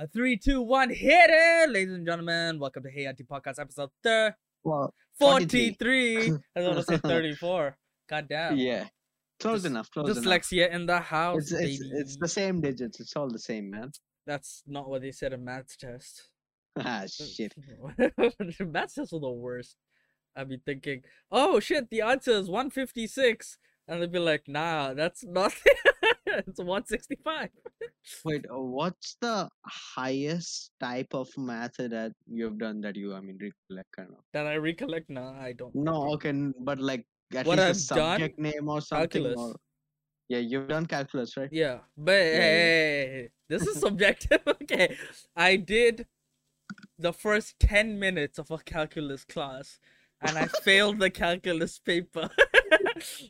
A three, two, one, hit it, ladies and gentlemen. Welcome to Hey Auntie Podcast episode thir- Well, 43. 43. I was to say 34. God damn. yeah, close Dys- enough. Close enough. Dyslexia in the house, It's, it's baby. it's the same digits. It's all the same, man. That's not what they said in maths test. ah, shit. maths tests are the worst. I'd be thinking, oh shit, the answer is 156. And they'd be like, nah, that's not. it's 165. Wait, uh, what's the highest type of math that you've done that you, I mean, recollect kind of? That I recollect? Nah, I don't. No, okay, but like at What least a I've done? subject name or something. Calculus. Or... Yeah, you've done calculus, right? Yeah, but Yeah, yeah. hey, hey, this is subjective. okay, I did the first ten minutes of a calculus class, and I failed the calculus paper.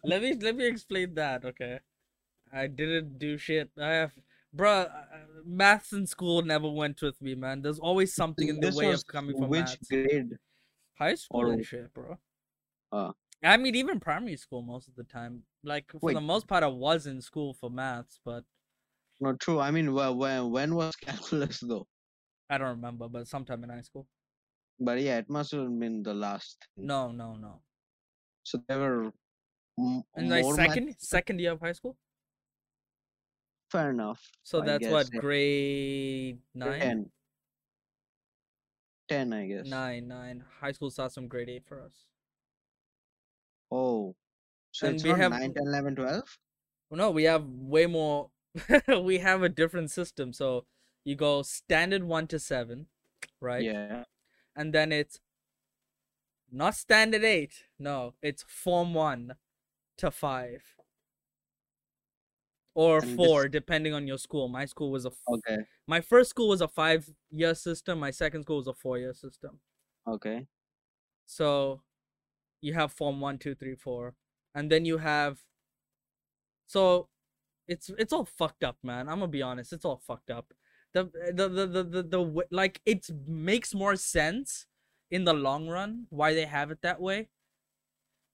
let me let me explain that. Okay, I didn't do shit. I have, bruh, uh, maths in school never went with me, man. There's always something in the This way of coming from which maths. grade? High school and shit, bro. Ah. I mean, even primary school most of the time. Like for Wait. the most part, I was in school for maths, but. Not true. I mean, wh- when when was calculus though? I don't remember, but sometime in high school. But yeah, it must have been the last. thing. No, no, no. So they were. m- In like more math- second second year of high school. Fair enough. So I that's what guess, yeah. grade nine, 10. 10, I guess. nine, nine. High school starts from grade eight for us. Oh. So And it's we not have- 9, 10, 11, 12? Well, no, we have way more. we have a different system. So you go standard one to seven, right? Yeah. And then it's not standard eight. No, it's form one to five. Or And this- four, depending on your school. My school was a f- Okay. my first school was a five year system my second school was a four year system Okay. so you have form one two three four and then you have so it's it's all fucked up man i'm gonna be honest it's all fucked up the the the the, the, the like it makes more sense in the long run why they have it that way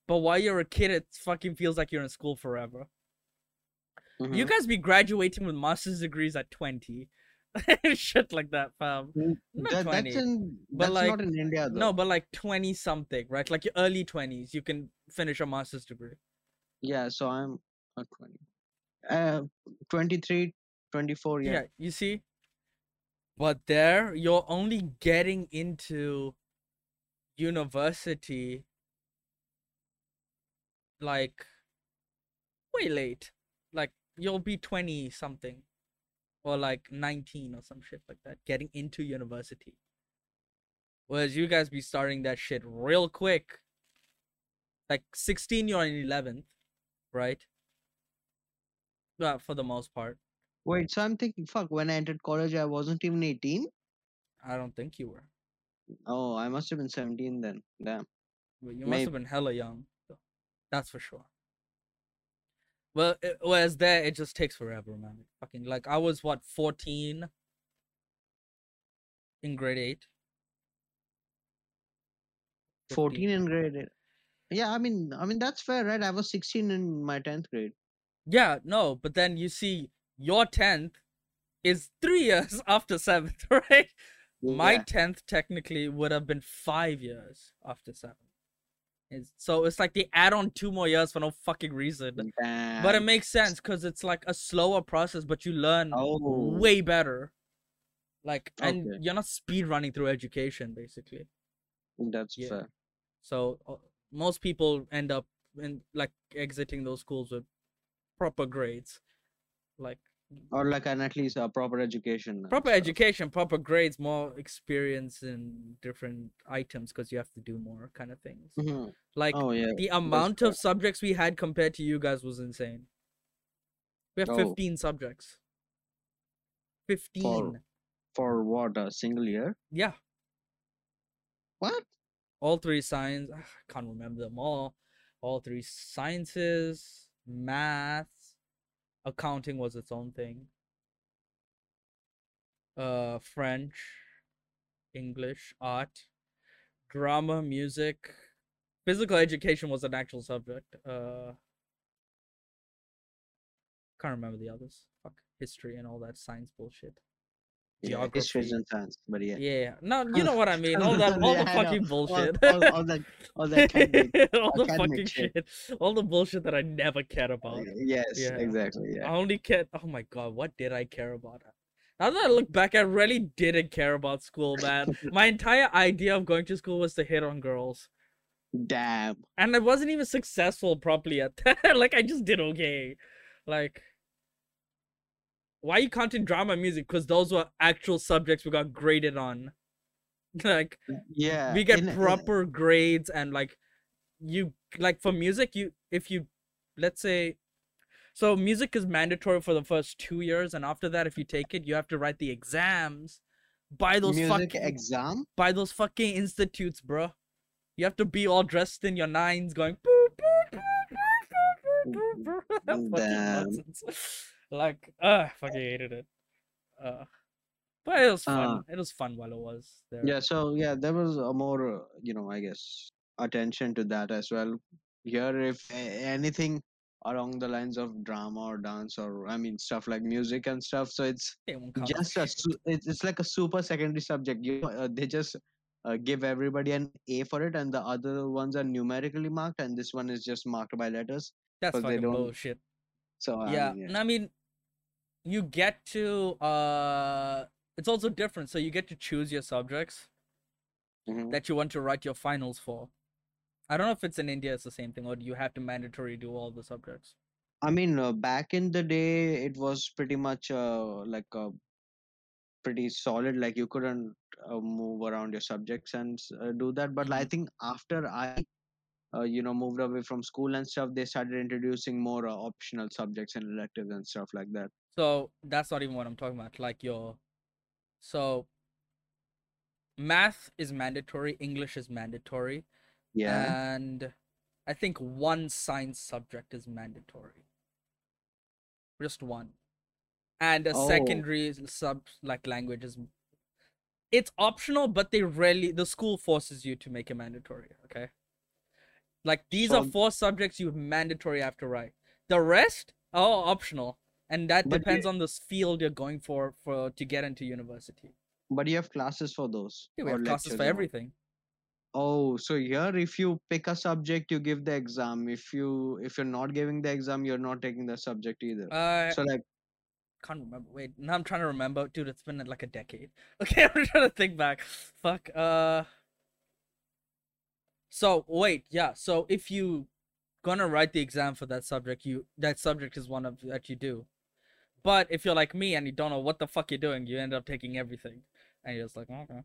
but while you're a kid it fucking feels like you're in school forever you Mhm. guys be graduating with master's degrees at 20 shit like that fam Mm, not that- 20, that's in, but that's not in India though. No, but like 20 something, right? Like your early 20s, you can finish a master's degree. Yeah, so I'm not 20. Uh, 23, 24, Yeah. yeah. you see? But there, you're only getting into university like way late. Like you'll be 20 something or like 19 or some shit like that, getting into university. Whereas you guys be starting that shit real quick. Like 16, you're in 11th, right? Well, for the most part. Wait, so I'm thinking, fuck, when I entered college, I wasn't even 18? I don't think you were. Oh, I must have been 17 then. Damn. But you must Maybe. have been hella young. That's for sure. Well, it, whereas there, it just takes forever, man. Fucking like I was what 14 in grade eight. 14 in grade eight. Yeah, I mean, I mean that's fair, right? I was 16 in my 10th grade. Yeah, no, but then you see your 10th is three years after seventh, right? My 10th technically would have been five years after seventh. It's, so it's like they add on two more years for no fucking reason. But it makes sense because it's like a slower process, but you learn Oh, way better. Like, and Okay. you're not speed running through education, basically. that's yeah. fair. So uh, most people end up in like exiting those schools with proper grades, like Or like an at least a proper education. proper education, proper grades, more experience in different items because you have to do more kind of things. Mhm. Like Oh yeah. the that's amount fair. of subjects we had compared to you guys was insane. We have Oh. 15 subjects. 15. For what a single year? Yeah. What? all three science I can't remember them all all three sciences maths accounting was its own thing. Uh french english art drama music physical education was an actual subject uh can't remember the others. Fuck history and all that science bullshit Yeah, geography. and science, but yeah. Yeah, no, you know what I mean. All that, all Yeah, the fucking bullshit. all, all that, all that all the fucking shit. shit. All the bullshit that I never cared uh, about. Yes, Yeah. exactly. I only cared. Oh my god, what did I care about? Now that I look back, I really didn't care about school, man. My entire idea of going to school was to hit on girls, Damn. and I wasn't even successful properly at that. like I just did okay. Like, why you counting drama music? Because those were actual subjects we got graded on. like Yeah. we get in- in- proper grades and like you like for music you if you let's say so music is mandatory for the first two years and after that if you take it you have to write the exams by those music fucking exam. by those fucking institutes bro you have to be all dressed in your nines going boop, boop, boop, boop, boop, boop, boop. Fucking Damn. Like uh I fucking hated it uh but it was fun Uh, it was fun while it was there Yeah. So yeah, there was a more, you know, I guess, attention to that as well. Here, if anything along the lines of drama or dance or I mean stuff like music and stuff, so it's They won't count just a it's, it's like a super secondary subject you know, uh, they just uh, give everybody an a for it and the other ones are numerically marked and this one is just marked by letters That's 'cause they fucking don't- bullshit. so I yeah, mean, and I mean, you get to uh, it's also different. So you get to choose your subjects Mhm. that you want to write your finals for. I don't know if it's in India, it's the same thing, or do you have to mandatory do all the subjects? i mean uh, back in the day it was pretty much uh, like a pretty solid like you couldn't uh, move around your subjects and uh, do that but i Mhm. think after i uh, you know moved away from school and stuff they started introducing more uh, optional subjects and electives and stuff like that So that's not even what I'm talking about. Like your, so math is mandatory, English is mandatory, yeah and I think one science subject is mandatory. Just one. And a Oh. secondary sub like language is it's optional, but they rarely the school forces you to make it mandatory, okay? Like these are four subjects you mandatory have to write. The rest are optional. And that But depends on this field you're going for for to get into university. But you have classes for those. Yeah, we have classes for everything. Oh, so here if you pick a subject, you give the exam. If you if you're not giving the exam, you're not taking the subject either. Uh, so like can't remember. Wait, now I'm trying to remember, dude. It's been like a decade. Okay, I'm trying to think back. Fuck. Uh. So wait, yeah. So if you gonna write the exam for that subject, you that subject is one of that you do. But if you're like me and you don't know what the fuck you're doing, you end up taking everything, and you're just like, oh, okay.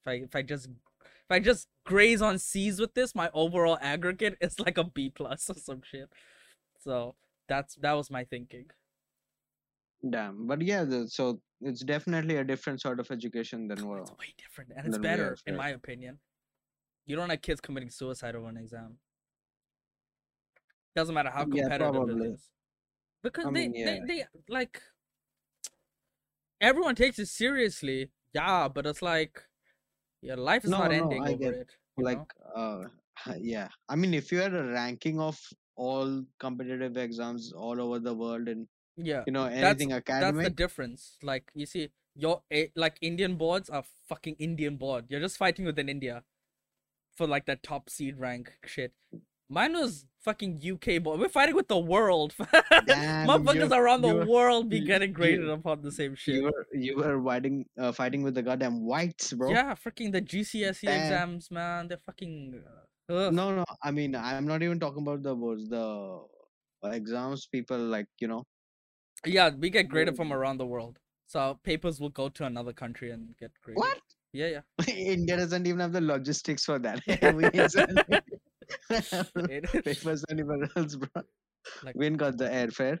If I if I just if I just graze on C's with this, my overall aggregate is like a B plus or some shit. So that's that was my thinking. damn. But yeah, the, so it's definitely a different sort of education than what. It's way different and it's better in my opinion. You don't have kids committing suicide over an exam. Doesn't matter how competitive probably. it is. Because I they, mean, they yeah. they like everyone takes it seriously. Yeah, but it's like your life is No, not no, ending I over get- it. Like know? uh, yeah. I mean, if you had a ranking of all competitive exams all over the world and yeah. you know That's anything that's the difference. Like you see, your like Indian boards are fucking Indian board. You're just fighting within India for like that top seed rank shit. Mine was fucking UK boy. We're fighting with the world. Damn, Motherfuckers around the world be getting graded you- upon the same shit. you were you were fighting uh, fighting with the goddamn whites, bro. Yeah, freaking the GCSE Damn. Exams, man. They're fucking. Uh, ugh. No, no. I mean, I'm not even talking about the boards. The exams, people like you know. Yeah, we get graded from Oh. around the world. So papers will go to another country and get graded. What? Yeah, yeah. India doesn't even have the logistics for that. It- papers anywhere else, bro. Like- we ain't got the airfare.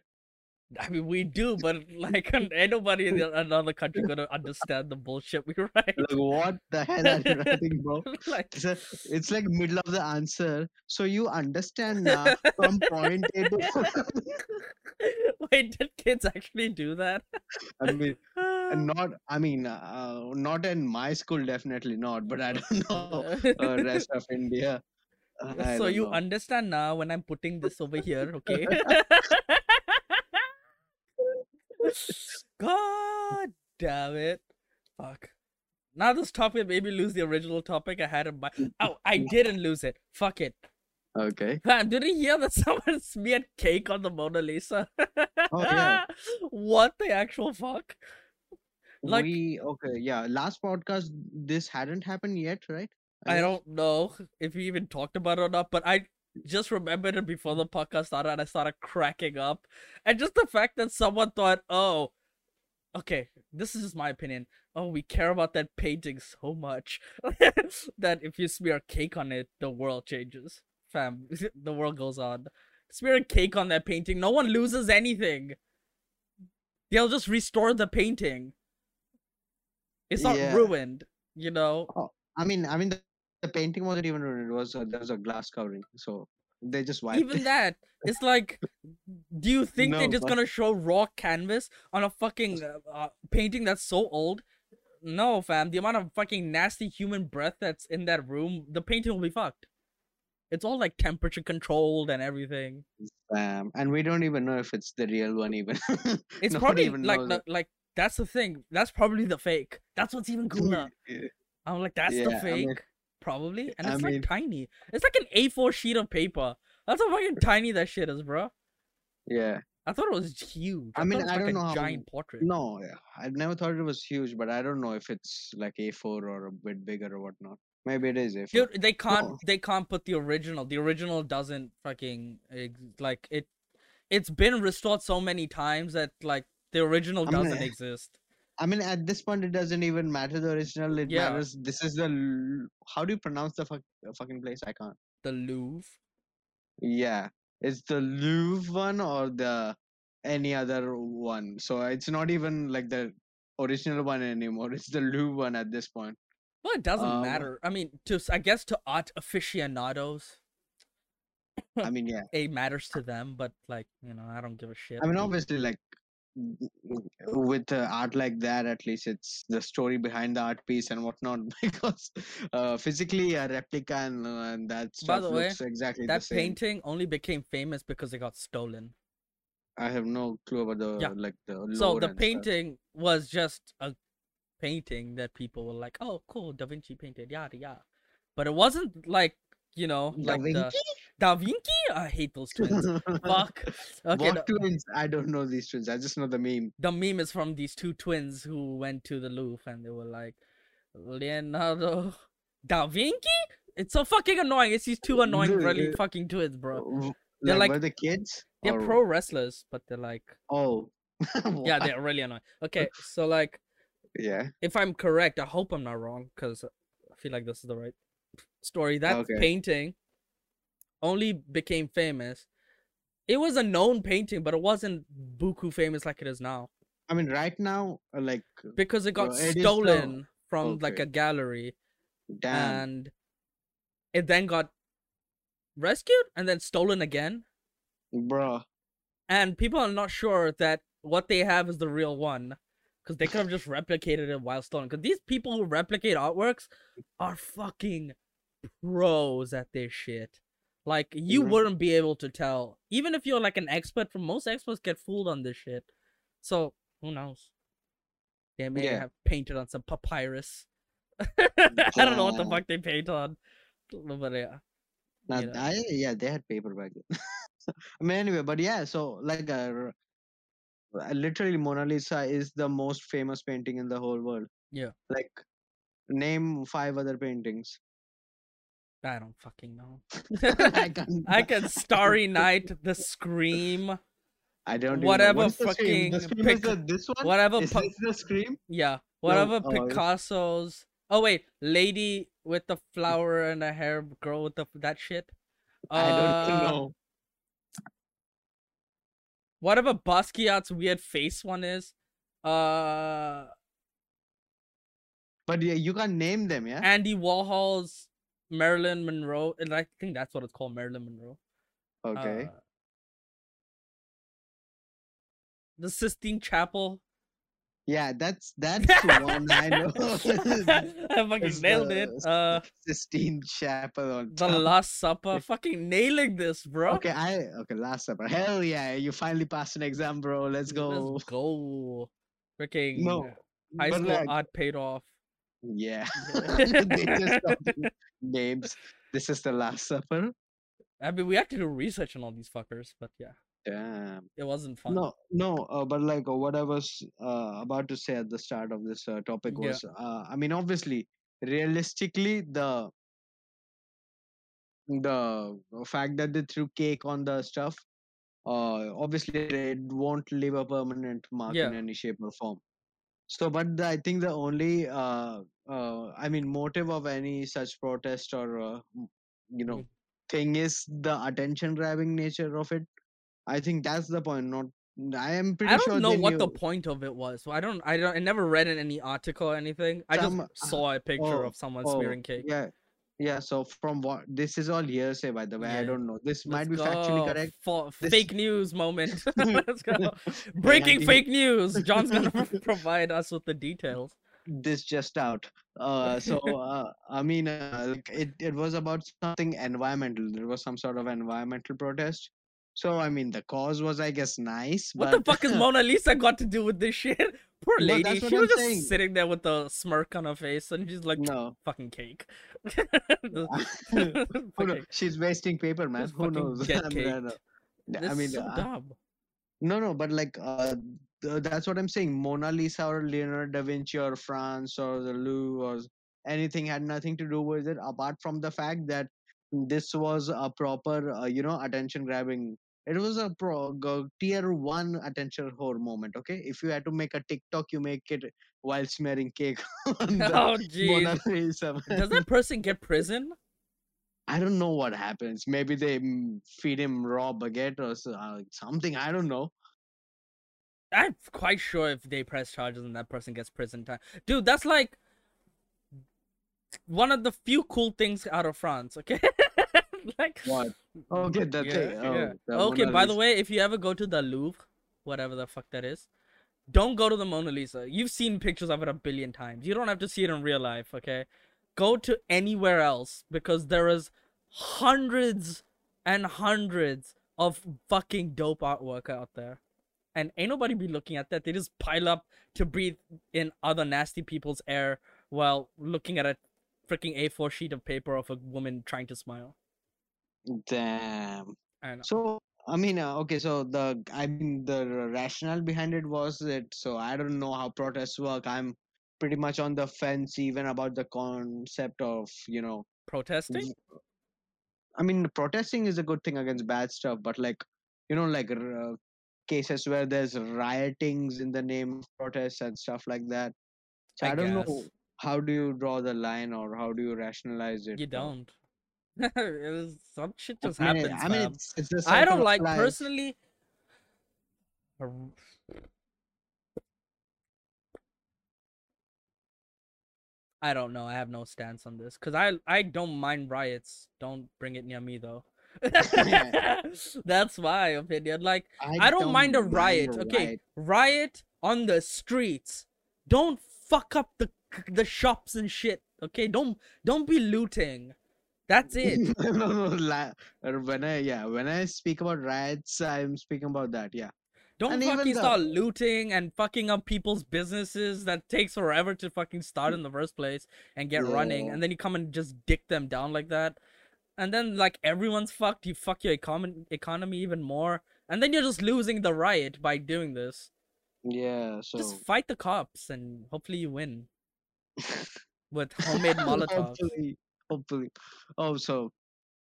I mean, we do, but like, ain't nobody in the, another country gonna understand the bullshit we write. Like, what the hell are you writing, bro? like, It's, a, it's like middle of the answer. So you understand now from point A to. wait, did kids actually do that? I mean, not. I mean, uh, not in my school, definitely not. But I don't know uh, rest of India. I so you know. understand now when I'm putting this over here, okay? God damn it. Fuck. Now this topic made me lose the original topic I had in mind. Oh, I didn't lose it. Fuck it. Okay. Man, did you hear that someone smeared cake on the Mona Lisa? Oh, yeah. what the actual fuck? Like- we okay, yeah. Last podcast, this hadn't happened yet, right? I don't know if we even talked about it or not, but I just remembered it before the podcast started and I started cracking up. And just the fact that someone thought, oh, okay, this is just my opinion. Oh, we care about that painting so much that if you smear cake on it, the world changes. Fam, the world goes on. Smear a cake on that painting, no one loses anything. They'll just restore the painting. It's not Yeah. ruined, you know? Oh, I mean, I mean, the, the painting wasn't even ruined. It was uh, there was a glass covering, so they just wiped even it. that it's like do you think they're just but- gonna show raw canvas on a fucking uh, uh, painting that's so old no fam the amount of fucking nasty human breath that's in that room the painting will be fucked it's all like temperature controlled and everything Um, and we don't even know if it's the real one even. it's Nobody probably even like the, like that's the thing that's probably the fake that's what's even cooler i'm like that's the Yeah, I fake mean- probably and I it's like mean- tiny it's like an a4 sheet of paper that's how fucking tiny that shit is bro yeah. I thought it was huge. I I, mean, I like don't know how- giant portrait. No, yeah, I never thought it was huge, but I don't know if it's like A4 or a bit bigger or whatnot. Maybe it is A4. Dude, they can't. No. They can't put the original. The original doesn't fucking like it. It's been restored so many times that like the original doesn't eh, exist. I mean, at this point, it doesn't even matter the original. It Yeah. matters. This is the. How do you pronounce the fuck, fucking place? I can't. The Louvre. Yeah, it's the Louvre one or the any other one. So it's not even like the original one anymore. It's the Louvre one at this point. Well, it doesn't Um, matter. I mean, to I guess to art aficionados, I mean, yeah. it matters to them, but like you know, I don't give a shit. I mean, obviously, like with uh, art like that, at least it's the story behind the art piece and whatnot. Because uh, physically, a replica and, uh, and that By stuff the way, exactly that the same. painting only became famous because it got stolen. I have no clue about the Yeah. like the So the and stuff. painting was just a painting that people were like, "Oh, cool, Da Vinci painted, yada yada," but it wasn't like you know, Da like Vinci? Da Vinci. I hate those twins. Fuck. Okay, what the, twins? I don't know these twins. I just know the meme. the meme is from these two twins who went to the Louvre and they were like, Leonardo da Vinci. It's so fucking annoying. It's these two annoying, really uh, fucking twins, bro. They're like, the kids? They're Or- pro wrestlers, but they're like, Oh. yeah, they're really annoying. Okay, so like. yeah. if I'm correct, I hope I'm not wrong because I feel like this is the right story. That Okay. painting only became famous. It was a known painting, but it wasn't buku famous like it is now I mean, right now, uh, like, because it got it stolen from like a gallery damn. and it then got rescued and then stolen again. Bruh. And people are not sure that what they have is the real one because they could have just replicated it while stolen. Because these people who replicate artworks are fucking pros at this shit. Like you Mhm. wouldn't be able to tell, even if you're like an expert. From most experts, get fooled on this shit. So who knows? They may Yeah. have painted on some papyrus. I don't know what the fuck they paint on, but yeah. Now, you know. I, yeah, they had paper back then. I mean, anyway, but yeah, so like, uh, literally, Mona Lisa is the most famous painting in the whole world. Yeah. Like, name five other paintings. I don't fucking know. I can't. I can Starry Night, The Scream, I don't. know. whatever What's the Scream? The fucking Scream pic- the, this one. whatever. Is pu- this the scream? yeah, whatever oh, Picasso's. Oh wait, lady with the flower and the hair, girl with the that shit. I don't Uh, know. Whatever Basquiat's weird face one is. Uh, But yeah, you can't name them, yeah. Andy Warhol's Marilyn Monroe, and I think that's what it's called, Marilyn Monroe. Okay. Uh, the Sistine Chapel. yeah, that's that's one I know. I fucking It's nailed the it. Uh, Sistine Chapel on the top. Last Supper. Fucking nailing this, bro. Okay, I okay. Last supper. Hell yeah! You finally passed an exam, bro. Let's go. Let's go. Freaking No, High school like, art paid off. Yeah. Yeah. they just names. This is the Last Supper. I mean, we had to do research on all these fuckers, but yeah, Damn. it wasn't fun. No, no, uh, but like uh, what I was uh, about to say at the start of this uh, topic Yeah. was, uh, I mean, obviously, realistically, the the fact that they threw cake on the stuff, uh, obviously, it won't leave a permanent mark in any shape or form. So, but the, I think the only, uh, I mean, motive of any such protest or uh, you know Mm. thing is the attention grabbing nature of it. I think that's the point. Not, I am pretty I don't sure know what the point of it was. So I don't. I don't. I never read in any article or anything. I just Some- uh, saw a picture oh, of someone oh, smearing cake. Yeah, yeah. So from what this is all hearsay, by the way. I don't know. This Let's might be factually correct. Fa- This- fake news moment. Let's go. Breaking Anti- fake news. John's gonna provide us with the details. This just out. Uh, so uh, I mean, uh, like it it was about something environmental. There was some sort of environmental protest. So I mean, the cause was, I guess, nice. What but the fuck is Mona Lisa got to do with this shit? Poor lady. what She was I'm just saying. sitting there with a smirk on her face, and she's like, no, "Fucking cake." Fucking- she's wasting paper, man. Just Who knows? I mean, I caked. don't know. Yeah, This I mean, so uh. No, no, but like uh, that's what I'm saying. Mona Lisa or Leonardo da Vinci or France or the Louvre or anything had nothing to do with it apart from the fact that this was a proper, uh, you know, attention grabbing. It was a pro go, tier one attention whore moment. Okay, if you had to make a TikTok, you make it while smearing cake on the Oh Mona jeez. Lisa. Does that person get prison? I don't know what happens. Maybe they feed him raw baguette or uh, something. I don't know. I'm quite sure if they press charges and that person gets prison time. Dude, that's like one of the few cool things out of France, okay? like What? Okay, the yeah, thing. Oh, yeah. the Okay, by the way, if you ever go to the Louvre, whatever the fuck that is, don't go to the Mona Lisa. You've seen pictures of it a billion times. You don't have to see it in real life, okay? Go to anywhere else because there is hundreds and hundreds of fucking dope artwork out there. And ain't nobody be looking at that. They just pile up to breathe in other nasty people's air while looking at a freaking A4 sheet of paper of a woman trying to smile. Damn. And So I mean, uh, okay. So the I mean the rationale behind it was it. So I don't know how protests work. I'm pretty much on the fence even about the concept of you know. protesting? I mean, protesting is a good thing against bad stuff, but like you know, like uh, cases where there's riotings in the name of protests and stuff like that. So I I, don't know how do you draw the line or how do you rationalize it. You don't. it was, some shit just I mean, happens, I mean, it's, it's I don't like life. personally. I don't know. I have no stance on this because I I don't mind riots. Don't bring it near me though. That's my opinion. Like I don't, mind a riot. Okay, riot. riot on the streets. Don't fuck up the the shops and shit. Okay, don't don't be looting. That's it. no, no, la- uh, when I yeah, when I speak about riots, I'm speaking about that. Yeah, Don't And fucking start looting and fucking up people's businesses that takes forever to fucking start in the first place and get running, and then you come and just dick them down like that, and then like everyone's fucked. You fuck your econ- economy even more, and then you're just losing the riot by doing this. yeah. So Just fight the cops and hopefully you win with homemade Molotovs. hopefully, hopefully. Oh, so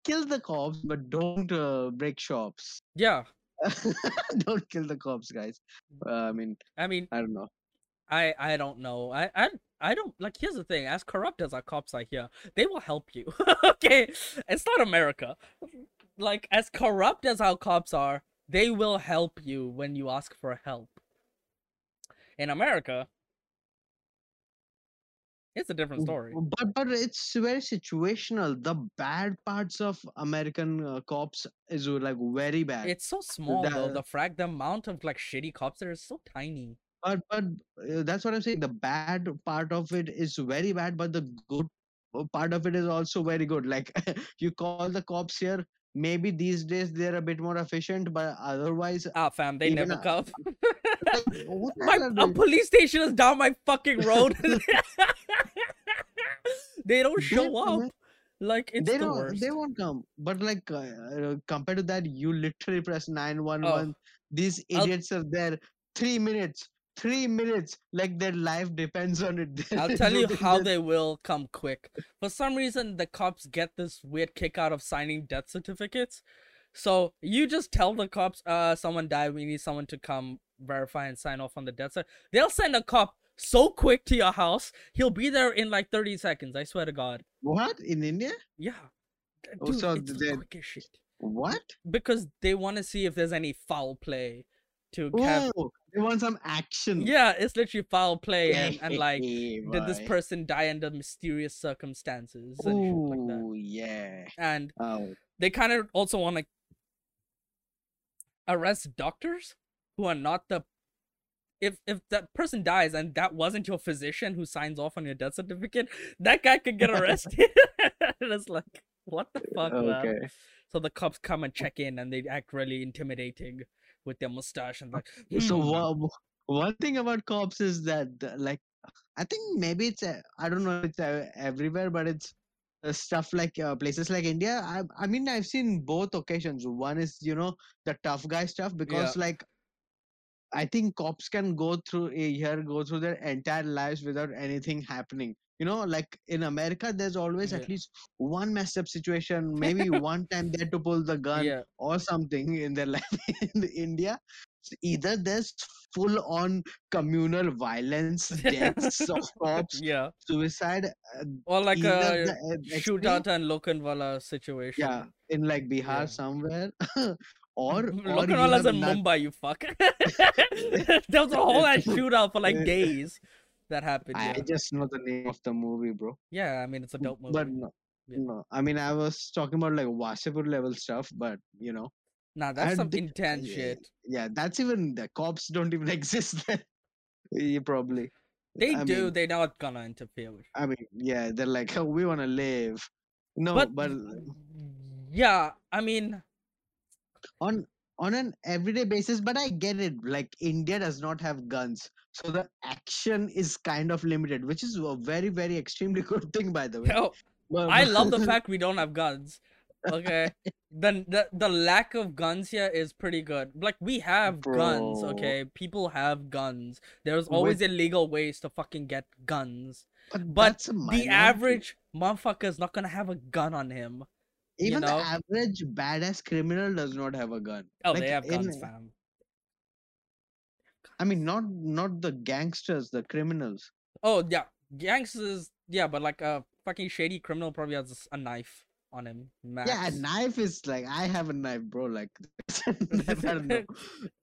kill the cops, but don't uh, break shops. Yeah, don't kill the cops, guys. Uh, I mean, I mean, I don't know. I I don't know. I I I don't like. Here's the thing: as corrupt as our cops are here, they will help you. okay, it's not America. Like as corrupt as our cops are, they will help you when you ask for help. In America, it's a different story. But but it's very situational. The bad parts of American uh, cops is like very bad. It's so small though. the- The frag, the amount of like shitty cops there is so tiny. But but uh, that's what i'm saying the bad part of it is very bad but the good uh, part of it is also very good like you call the cops here maybe these days they're a bit more efficient, but otherwise, Ah, fam, they never a- come. like, my a police station is down my fucking road. they don't They- show up. Like it's they the don't worst. they won't come but like uh, uh, compared to that you literally press 911 these I'll- idiots are there three minutes three minutes like their life depends on it I'll tell you how this- they will come quick. For some reason, the cops get this weird kick out of signing death certificates. So you just tell the cops, uh, someone died. We need someone to come verify and sign off on the death cert. They'll send a cop so quick to your house. He'll be there in like 30 seconds. I swear to God. what in india Yeah. D- Oh, so it's the quickest shit. what Because they want to see if there's any foul play to have. they want some action Yeah, it's literally foul play and, and like, did this person die under mysterious circumstances and shit like that. oh yeah And oh they kind of also want to arrest doctors who are not the if if that person dies and that wasn't your physician who signs off on your death certificate that guy could get arrested and it's like what the fuck man? okay so the cops come and check in and they act really intimidating with their mustache and like so "Hmm." wha- one thing about cops is that like i think maybe it's uh, i don't know it's uh, everywhere but it's uh, stuff like uh, places like india. I, I mean i've seen both occasions. One is you know the tough guy stuff because like i think cops can go through a year go through their entire lives without anything happening you know like in america there's always Yeah. at least one messed up situation maybe one time they had to pull the gun yeah or something in their life in India. So either there's full on communal violence, deaths of cops, yeah suicide, uh, or like a the, uh, shootout and Lokhandwala situation yeah, in like Bihar Yeah. somewhere, or Lokhandwala's in Mumbai, you fuck. there was a whole ass shootout for like Uh, days that happened. I Yeah, just know the name of the movie, bro. yeah I mean it's a dope movie. But no, Yeah. no, I mean I was talking about like Wasseypur level stuff, but you know, nah, that's some intense yeah, shit. Yeah, that's even the cops don't even exist there. yeah, probably. They I do. mean- They're not gonna interfere with. I mean, yeah, they're like, oh, we want to live. No, but, but, yeah, I mean, on on an everyday basis. But I get it. Like India does not have guns, so the action is kind of limited, which is a very, very extremely good thing, by the way. yo, I love the fact we don't have guns. Okay, the, the the lack of guns here is pretty good. Like we have guns. Okay, people have guns. There's always illegal ways to fucking get guns. but but The average motherfucker is not gonna have a gun on him. You even know? the average badass criminal does not have a gun. Oh, Like, they have in- guns, fam. I mean, not not the gangsters, the criminals. Oh yeah, gangsters. Yeah, but like a fucking shady criminal probably has a knife on him. Max. Yeah, a knife is like I have a knife, bro. Like I don't know.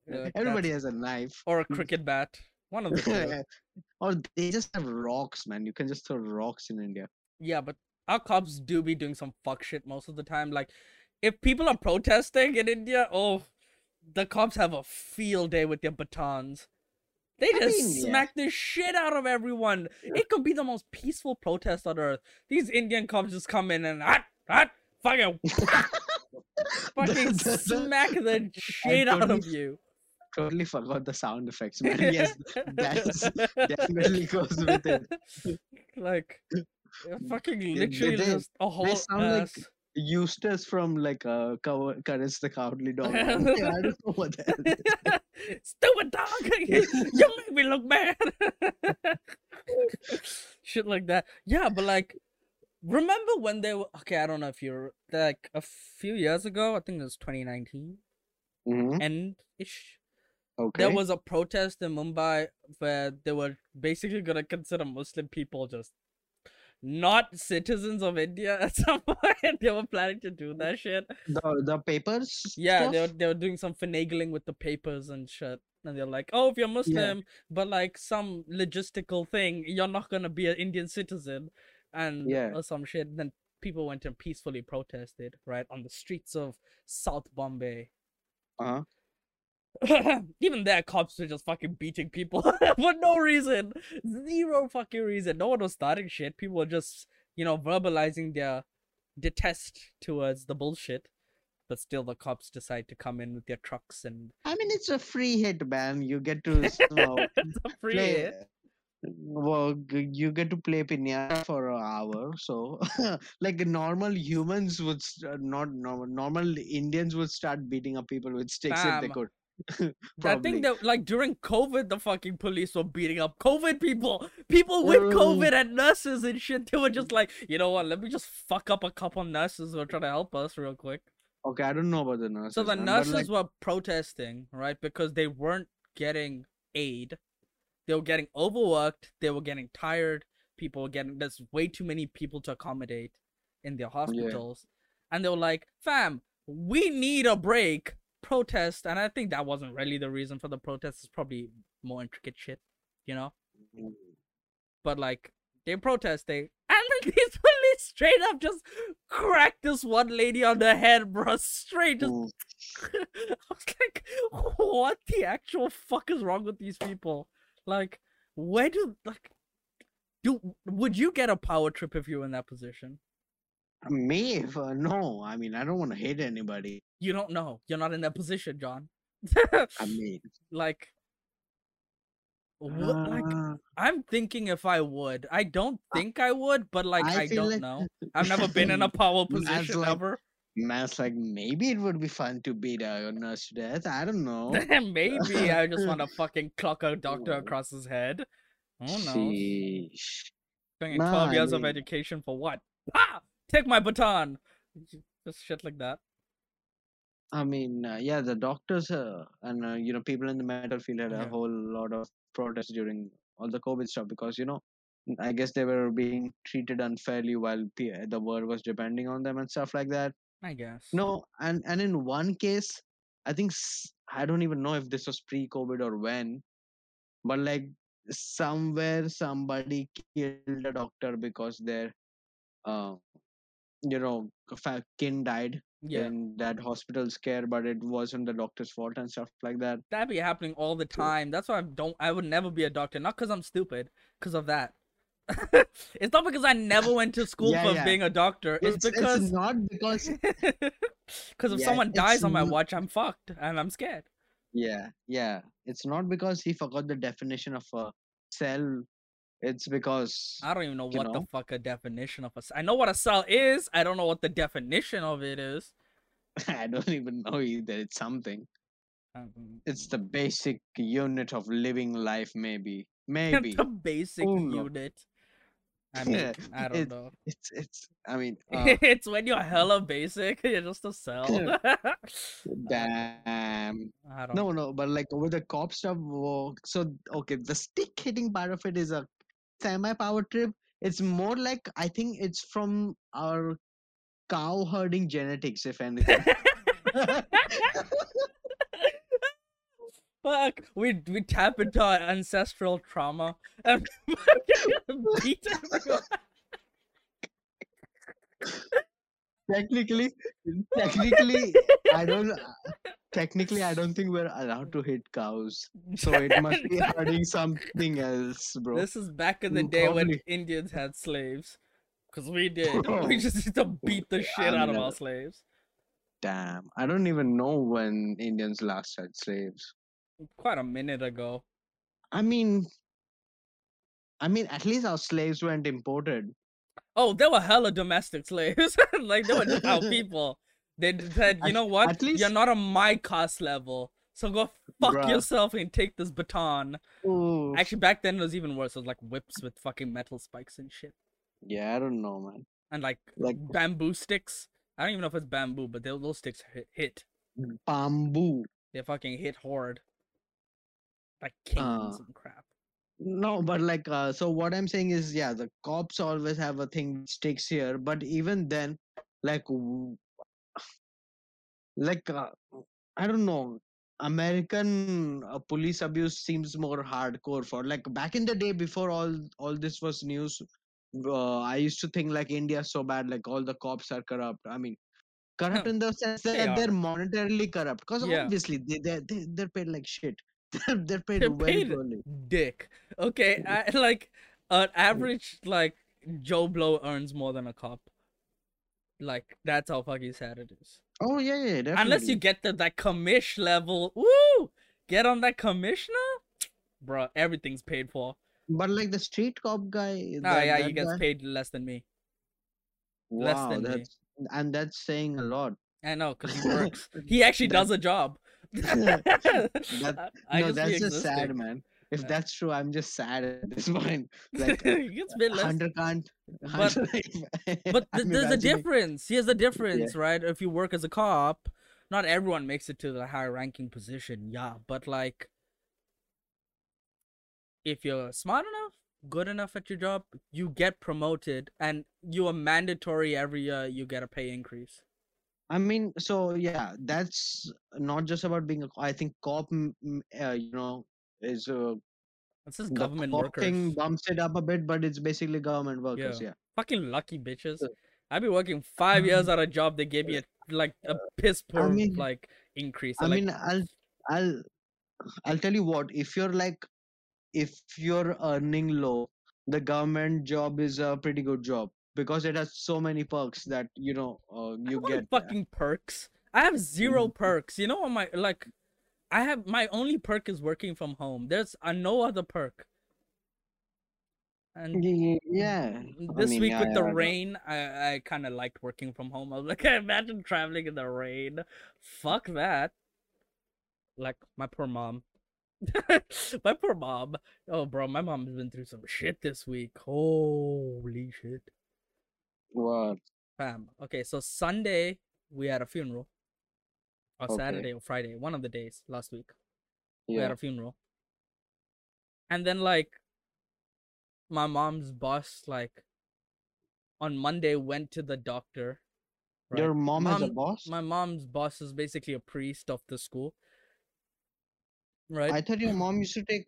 Yeah, Everybody has a knife. or a cricket bat. One of the or they just have rocks, man. You can just throw rocks in India. Yeah, but our cops do be doing some fuck shit most of the time. Like, if people are protesting in India, oh, the cops have a field day with their batons. They I just mean, yeah. smack the shit out of everyone. It could be the most peaceful protest on earth. These Indian cops just come in and hot, hot, fucking, fucking smack the shit out of you. Totally forgot the sound effects, man. Yes, that's definitely goes with it. like, fucking literally they- just a whole sound like. Eustace from like uh, Courage the Cowardly Dog. I don't know what that is. Stupid dog! you make me look bad. Shit like that. Yeah, but like, remember when they were okay? I don't know if you're like a few years ago. I think it was 2019 Mhm, end ish. Okay. There was a protest in Mumbai where they were basically gonna consider Muslim people just not citizens of India at some point. they were planning to do that shit. the the papers. Yeah, they were they were doing some finagling with the papers and shit. And they're like, oh, if you're Muslim, but like some logistical thing, you're not gonna be an Indian citizen, and Yeah. or some shit. Then people went and peacefully protested right on the streets of South Bombay. Uh-huh. Even there, cops were just fucking beating people for no reason, zero fucking reason. No one was starting shit. People were just, you know, verbalizing their detest towards the bullshit. but still the cops decide to come in with their trucks and I mean, it's a free hit, man. You get to smoke, it's a free play. hit. Well, you get to play pinata for an hour. So, like normal humans would s- uh, not normal normal Indians would start beating up people with sticks if they could. I think that like during COVID, the fucking police were beating up COVID people, people with. COVID and nurses and shit. They were just like, you know what? Let me just fuck up a couple nurses who are trying to help us real quick. Okay, I don't know about the nurses. So the man, nurses like, were protesting, right? Because they weren't getting aid. They were getting overworked. They were getting tired. People were getting there's way too many people to accommodate in their hospitals. And they were like, fam, we need a break. Protest. And I think that wasn't really the reason for the protest. It's probably more intricate shit, you know? But like they protesting and then these police straight up just cracked this one lady on the head, bro. Straight just mm, I was like, what the actual fuck is wrong with these people? Like, where do like do would you get a power trip if you were in that position? Me, if, uh, no. I mean, I don't want to hate anybody. You don't know. You're not in that position, John. I mean, like what like uh, I'm thinking if I would. I don't think I would, but like I I, don't like- know. I've never been in a power position like- ever. man's like maybe it would be fun to beat a nurse to death. I don't know. Maybe I just want to fucking clock a doctor Oh. across his head. Oh no. Sheesh. Nah, 12 I years of education for what? Ah! Take my baton! Just shit like that. I mean, uh, yeah, the doctors uh, and uh, you know people in the medical field had Yeah. a whole lot of protests during all the COVID stuff because you know, I guess they were being treated unfairly while P- the world was depending on them and stuff like that. I guess. No, and and in one case, I think i don't even know if this was pre-COVID or when, but like somewhere somebody killed a doctor because their, uh, you know, kin died Yeah. in that hospital scare but it wasn't the doctor's fault and stuff like that. That'd be happening all the time. That's why I don't I would never be a doctor. Not because I'm stupid, because of that. it's not because I never went to school Yeah, for yeah. being a doctor. It's, It's, because it's not because because if someone dies on my watch, I'm fucked and I'm scared. yeah yeah it's not because he forgot the definition of a cell. It's because I don't even know what the fuck a definition of a cell. I know what a cell is. I don't know what the definition of it is. I don't even know either. It's something. Um, It's the basic unit of living life, maybe. Maybe. the basic knows? unit. I mean, Yeah, I don't it- know. It's it's. I mean, uh, it's when you're hella basic, you're just a cell. damn. I don't No, no, but like with the cop stuff, so okay, the stick hitting part of it is a semi power trip. It's more like I think it's from our cow herding genetics, if anything. Fuck, we we tap into our ancestral trauma and beat everyone. technically, technically, I don't. Technically, I don't think we're allowed to hit cows, so it must be hurting something else, bro. This is back in the day when. Indians had slaves. Because we did. Bro. We just used to beat the shit out of our slaves. Damn, I don't even know when Indians last had slaves. Quite a minute ago. I mean, I mean, at least our slaves weren't imported. Oh, there were hella domestic slaves. like, they were people. They said, you know what? at You're not on my caste level. So go fuck Bruh. yourself and take this baton. Ooh. Actually, back then it was even worse. It was like whips with fucking metal spikes and shit. Yeah, I don't know, man. And like, Like bamboo sticks. I don't even know if it's bamboo, but they, those sticks hit, hit. bamboo. They fucking hit hard. Like canes Uh, and crap. No, but like, uh, so what I'm saying is, yeah, the cops always have a thing sticks here, but even then, like, like, uh, I don't know, American uh, police abuse seems more hardcore for like back in the day before all all this was news. Uh, I used to think like India's so bad, like all the cops are corrupt. I mean, corrupt in the sense They that they're are. monetarily corrupt, because Yeah. obviously they they they they're paid like shit. they're paid They're very paid poorly. Dick. Okay, I, like an average like Joe Blow earns more than a cop. Like that's how fucking sad it is. Oh yeah, yeah, definitely. Unless you get to that commish level, woo, get on that commissioner, bro. Everything's paid for. But like the street cop guy. Oh that- yeah, that he gets guy- paid less than me. less Wow, than me. and that's saying a lot. I know, cause he works. he actually That- does a job. That- I no, just that's be just sad, man. If Yeah. that's true, I'm just sad at this point. Like he gets paid less. Hunter can't. But- Hunter, But th- I'm there's a imagining- difference. Here's the difference, right? If you work as a cop, not everyone makes it to the high ranking position, yeah. But like, if you're smart enough, good enough at your job, you get promoted, and you are mandatory every year. You get a pay increase. I mean, so yeah, that's not just about being a. I think cop, uh, you know, is uh, It's just the government workers. thing bumps it up a bit, but it's basically government workers. Yeah. Fucking lucky bitches. Uh, I've been working five years at a job. They gave me a like a piss poor mean- like increase. I They're like, mean, I'll, I'll, I'll tell you what. If you're like, if you're earning low, the government job is a pretty good job because it has so many perks that you know uh, you get. fucking perks. I have zero Mhm. perks. You know what my like I have my only perk is working from home. There's uh, no other perk. And Ye- Yeah. I this mean, week yeah, with the yeah, I know. rain, I I kind of liked working from home. I was like, imagine traveling in the rain. Fuck that. Like my poor mom. my poor mom. Oh, bro, my mom's been through some shit this week. Holy shit. What? Fam. Okay, so Sunday we had a funeral. Or Okay. Saturday or Friday, one of the days last week. We had a funeral. And then like my mom's boss like on Monday went to the doctor. Your right? mom, has a boss? My mom's boss is basically a priest of the school. Right? I thought your mom used to take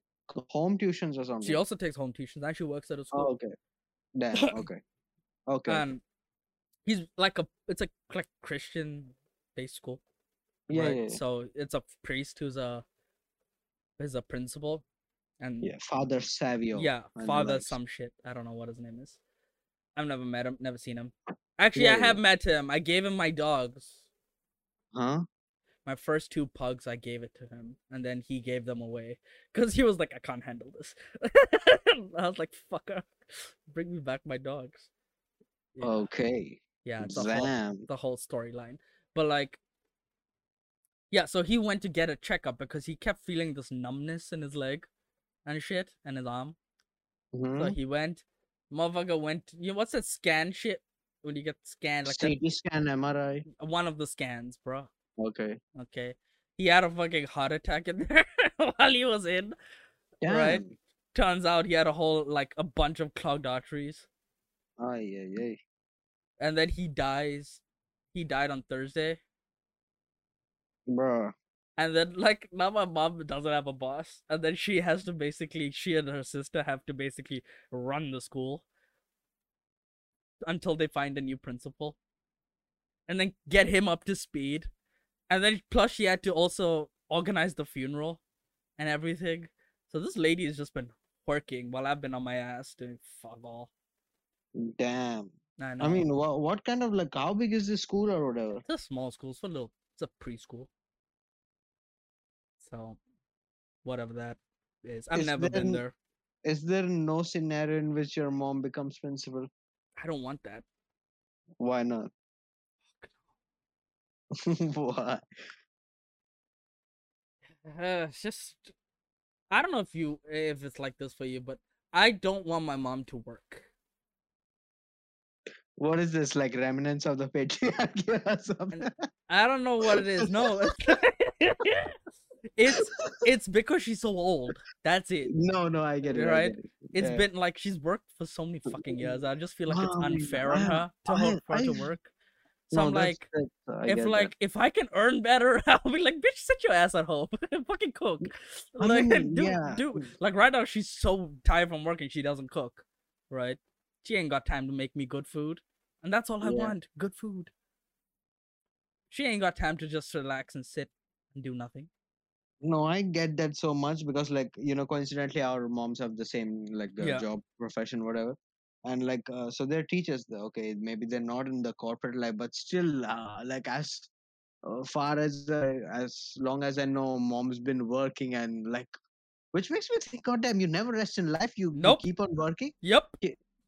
home tuitions or something. she also takes home tuitions and she works at a Oh, school. okay. Damn. Okay. Okay. And he's like a it's a like Christian based school. yeah, right? yeah, yeah. So it's a priest who's a is a principal, and Yeah, Father Savio. yeah, father likes. some shit. I don't know what his name is. I've never met him, never seen him. Actually, Yeah, I have met him. I gave him my dogs. Huh? My first two pugs, I gave it to him, and then he gave them away because he was like, "I can't handle this." I was like, "Fucker, bring me back my dogs." Yeah, Okay. yeah, a whole, the whole storyline. But like, yeah, so he went to get a checkup because he kept feeling this numbness in his leg and shit and his arm. So Mhm. he went, motherfucker went. You know what's that scan shit when you get scanned like that, CT scan, MRI. one of the scans, bro. Okay. Okay, he had a fucking heart attack in there while he was in. Damn. Right. Turns out he had a whole like a bunch of clogged arteries, Ay, ay, ay. and then he dies. He died on Thursday. Bruh. And then like now my mom doesn't have a boss, and then she has to basically she and her sister have to basically run the school until they find a new principal, and then get him up to speed, and then plus she had to also organize the funeral and everything. So this lady has just been working while I've been on my ass doing fuck all. Damn. I know. I mean, what what kind of like how big is this school or whatever? it's a small school, it's a little, it's a preschool. So, whatever that is, I've Is never been there- there. Is there no scenario in which your mom becomes principal? I don't want that. Why not? Why? Uh, it's just I don't know if you if it's like this for you, but I don't want my mom to work. What is this like remnants of the patriarchy or something? I don't know what it is. No, it's it's because she's so old. That's it. No, no, I get it. Right? get it. It's Yeah. been like she's worked for so many fucking years. I just feel like it's oh man, unfair on her to I- her for her to work. So No, I'm like, that's- uh, I if get that. like if I can earn better, I'll be like, bitch, sit your ass at home, fucking cook. I Like, mean, do yeah. do like right now she's so tired from working she doesn't cook, right? She ain't got time to make me good food, and that's all I Yeah. want, good food. She ain't got time to just relax and sit and do nothing. No, I get that so much because, like, you know, coincidentally, our moms have the same like uh, Yeah. job, profession, whatever, and like, uh, so they're teachers. though, Okay, maybe they're not in the corporate life, but still, uh, like, as uh, far as uh, as long as I know, mom's been working and like, which makes me think, God damn, you never rest in life. You, you keep on working. Yep.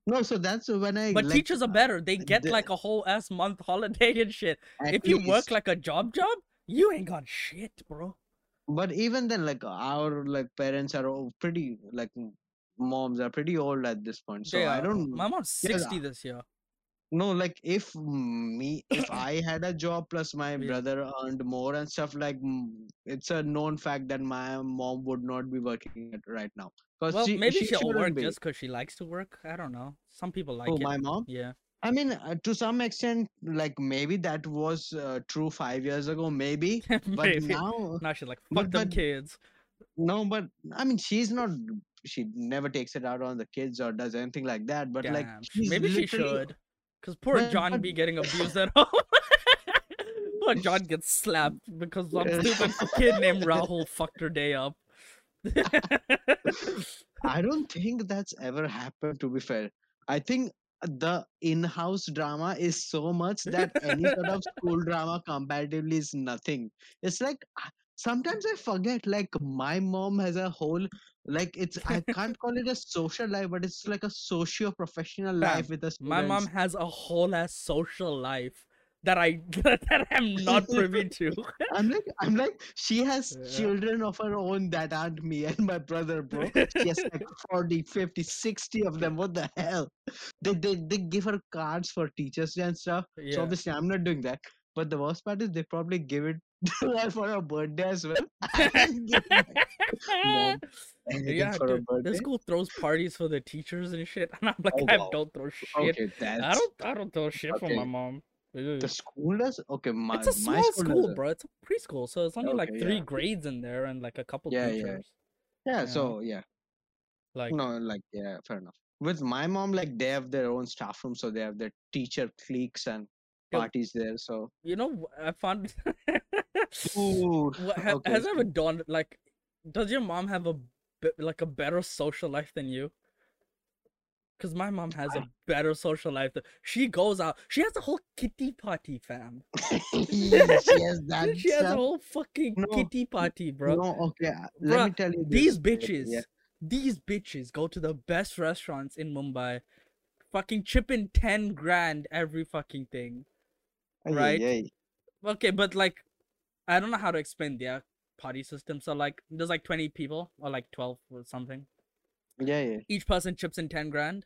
No, so that's when I. But like, teachers are uh, better. They get the- like a whole ass month holiday and shit. If you work like a job job, you ain't got shit, bro. but even then, like our like parents are all pretty like moms are pretty old at this point. So They I don't My mom's Yeah, 60 this year. No, like if me, if I had a job plus my Yeah. brother earned more and stuff, like it's a known fact that my mom would not be working at right now. Because Well, she, maybe she, she, will shouldn't work be. just because she likes to work. I don't know. Some people like oh, it. my mom. Yeah. I mean, uh, to some extent, like maybe that was uh, true five years ago, maybe. But maybe. now, Now she's like, fuck but- them but- kids. no. But I mean, she's not. She never takes it out on the kids or does anything like that. But like, Damn. she's Maybe she should. Because poor But- John be getting abused at home. poor John gets slapped because some stupid kid named Rahul fucked her day up. I don't think that's ever happened, to be fair. I think the in house drama is so much that any sort of school drama comparatively is nothing. It's like sometimes I forget, like, my mom has a whole, like, it's, I can't call it a social life, but it's like a socio professional life with us. My mom has a whole ass social life that I that I'm not privy to. I'm like, I'm like, she has Yeah. children of her own that aren't me and my brother, bro. She has like 40, 50, 60 of them. What the hell? They, they, they give her cards for teachers and stuff. Yeah. So obviously, I'm not doing that. But the worst part is they probably give it to her for her birthday as well. I didn't give her Mom, yeah, dude, the birthday. school throws parties for the teachers and shit, and I'm like, Oh, I wow. don't throw shit. Okay, I don't, I don't throw shit for my mom. The school does. Okay, my it's a my small school, school, bro. It's a preschool, so it's only like three yeah. grades in there and like a couple Yeah, yeah. teachers. Yeah, Yeah. so yeah, Like, no, like yeah, fair enough. With my mom, like they have their own staff room, so they have their teacher cliques and parties there. So you know, I found. Dude, ha- okay, has ever dawned like, does your mom have a like a better social life than you? Because my mom has a better social life. Than, she goes out. She has a whole kitty party, fam. she has that she has a whole fucking No, kitty party, bro. No, okay. uh, Let Bruh, me tell you these this, uh, bitches, Yeah. these bitches go to the best restaurants in Mumbai, fucking chipping ten grand every fucking thing. Right? ay. Okay, but like, I don't know how to explain their party system. So like, there's like twenty people or like twelve or something. Yeah, yeah. Each person chips in ten grand,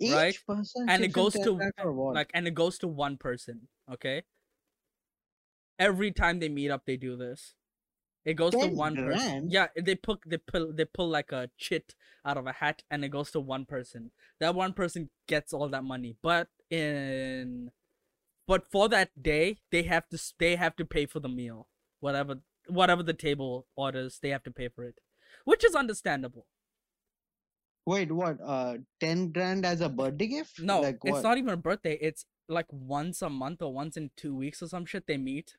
Each Right? person and it goes to grand or what? like, and it goes to one person. Okay. Every time they meet up, they do this. It goes to 10 one person. Yeah, they pull they pull they pull like a chit out of a hat, and it goes to one person. That one person gets all that money, but in but for that day, they have to they have to pay for the meal, whatever whatever the table orders, they have to pay for it, which is understandable. Wait, what? Uh, ten grand as a birthday gift? No, like it's not even a birthday. It's like once a month or once in two weeks or some shit. They meet.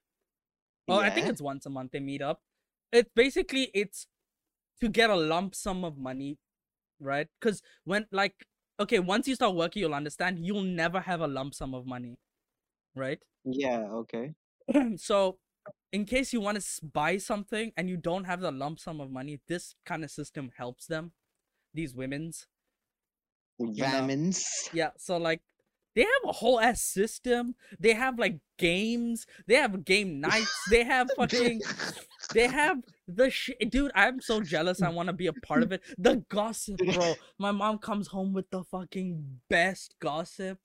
Oh, I think it's once a month they meet up. It's basically it's to get a lump sum of money, right? Because when like okay, once you start working, you'll understand you'll never have a lump sum of money, right? Yeah, okay. so, in case you want to buy something and you don't have the lump sum of money, this kind of system helps them. These women's, know, Vamins. yeah. So like, they have a whole ass system. They have like games. They have game nights. They have fucking. They have the shit, dude. I'm so jealous. I want to be a part of it. The gossip, bro. My mom comes home with the fucking best gossip.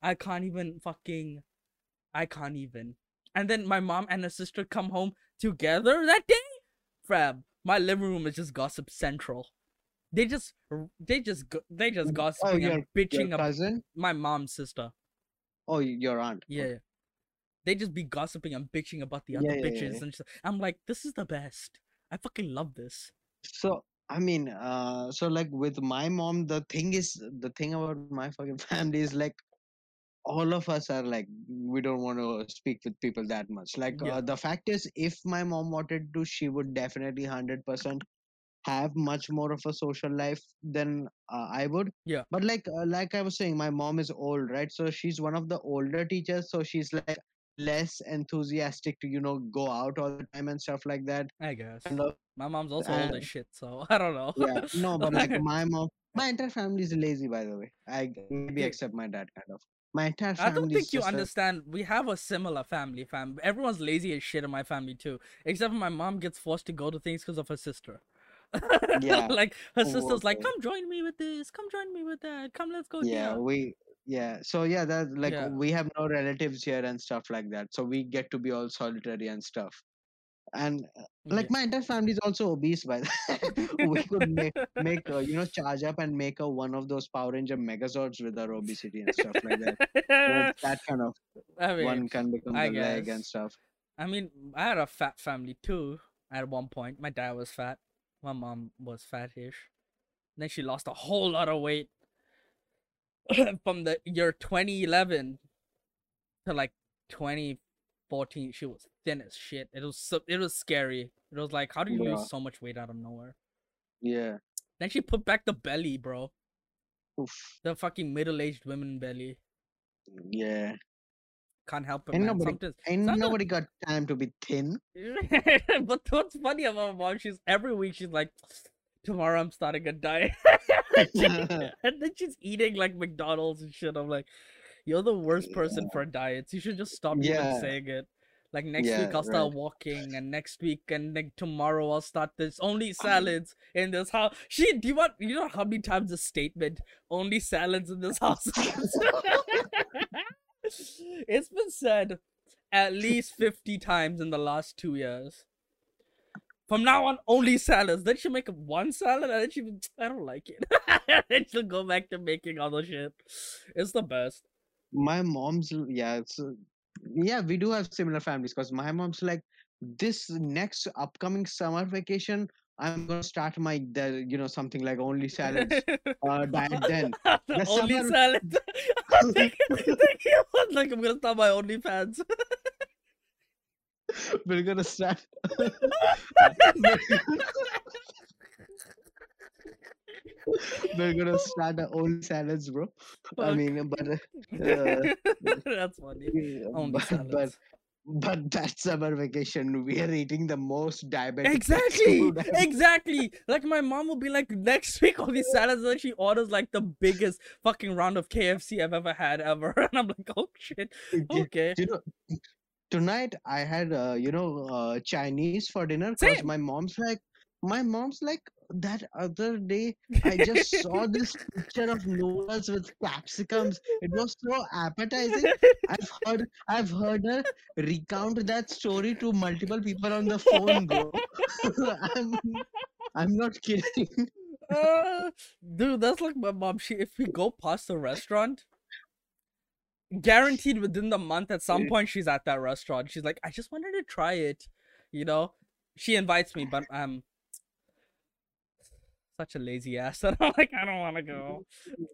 I can't even fucking. I can't even. And then my mom and her sister come home together that day. Fab, my living room is just gossip central. They just, they just, they just Oh, gossiping your, and bitching your about cousin? my mom's sister. Oh, your aunt. Yeah. Okay. yeah. They just be gossiping and bitching about the other yeah, bitches yeah. and shit. I'm like, this is the best. I fucking love this. So I mean, uh, so like with my mom, the thing is, the thing about my fucking family is like, all of us are like, we don't want to speak with people that much. Like Yeah. uh, the fact is, if my mom wanted to, she would definitely hundred percent have much more of a social life than uh, I would. Yeah. But like, uh, like I was saying, my mom is old, right? So she's one of the older teachers. So she's like less enthusiastic to you know go out all the time and stuff like that. I guess. And uh, My mom's also old uh, as shit, so I don't know. yeah, no, but like my mom, my entire family is lazy, by the way. I maybe except my dad, kind of. My entire I don't think you just a- understand. We have a similar family, fam. Everyone's lazy as shit in my family too, except for my mom gets forced to go to things because of her sister. Yeah. like her sister's like, "Come join me with this. Come join me with that. Come, let's go yeah here." we yeah so yeah that like Yeah. we have no relatives here and stuff like that so we get to be all solitary and stuff and uh, like my entire family is also obese by the we could make make uh, you know charge up and make a one of those power ranger megazords with our obesity and stuff like that that kind of I mean, one can become I the leg and stuff I mean, I had a fat family too at one point. My dad was fat. My mom was fatish. Then she lost a whole lot of weight from the year 2011 to like 2014. She was thin as shit. It was so, it was scary. It was like, how do you Yeah. lose so much weight out of nowhere? yeah Then she put back the belly, bro. Oof. The fucking middle-aged women belly. yeah Can't help it, Ain't man. nobody- Sometimes and Sometimes- nobody got time to be thin but what's funny about my mom, she's every week she's like, tomorrow I'm starting a diet. and then she's eating like McDonald's and shit. I'm like, you're the worst person for diets. You should just stop even saying it. Like next Yeah, week I'll start right. walking, and next week and like tomorrow I'll start this only Uh-huh. salads in this house. She, do you want you know how many times the statement only salads in this house? It's been said at least 50 times in the last two years. From now on, only salads. Then she'll make one salad and then she I don't like it. then she'll go back to making other shit. It's the best. my mom's yeah it's uh, yeah we do have similar families because my mom's like this next upcoming summer vacation i'm gonna start my the, you know something like only salads uh, diet then the only summer- salad. I'm thinking, thinking about, like I'm gonna start my OnlyFans. we're gonna start we're gonna start our only salads bro i mean but uh, That's funny. Only but salads. but that summer vacation we are eating the most diabetic Exactly, food exactly. Like my mom will be like, next week all these salads, and she orders like the biggest fucking round of KFC I've ever had ever, and I'm like, oh shit, okay. you know tonight i had uh, you know uh, chinese for dinner because my mom's like my mom's like that other day i just saw this picture of noodles with capsicums it was so appetizing i've heard i've heard her recount that story to multiple people on the phone bro i'm i'm not kidding uh, dude, that's like my mom. She, if we go past the restaurant, guaranteed within the month, at some point, she's at that restaurant. She's like, I just wanted to try it, you know. She invites me, but I'm such a lazy ass. And I'm like, I don't want to go,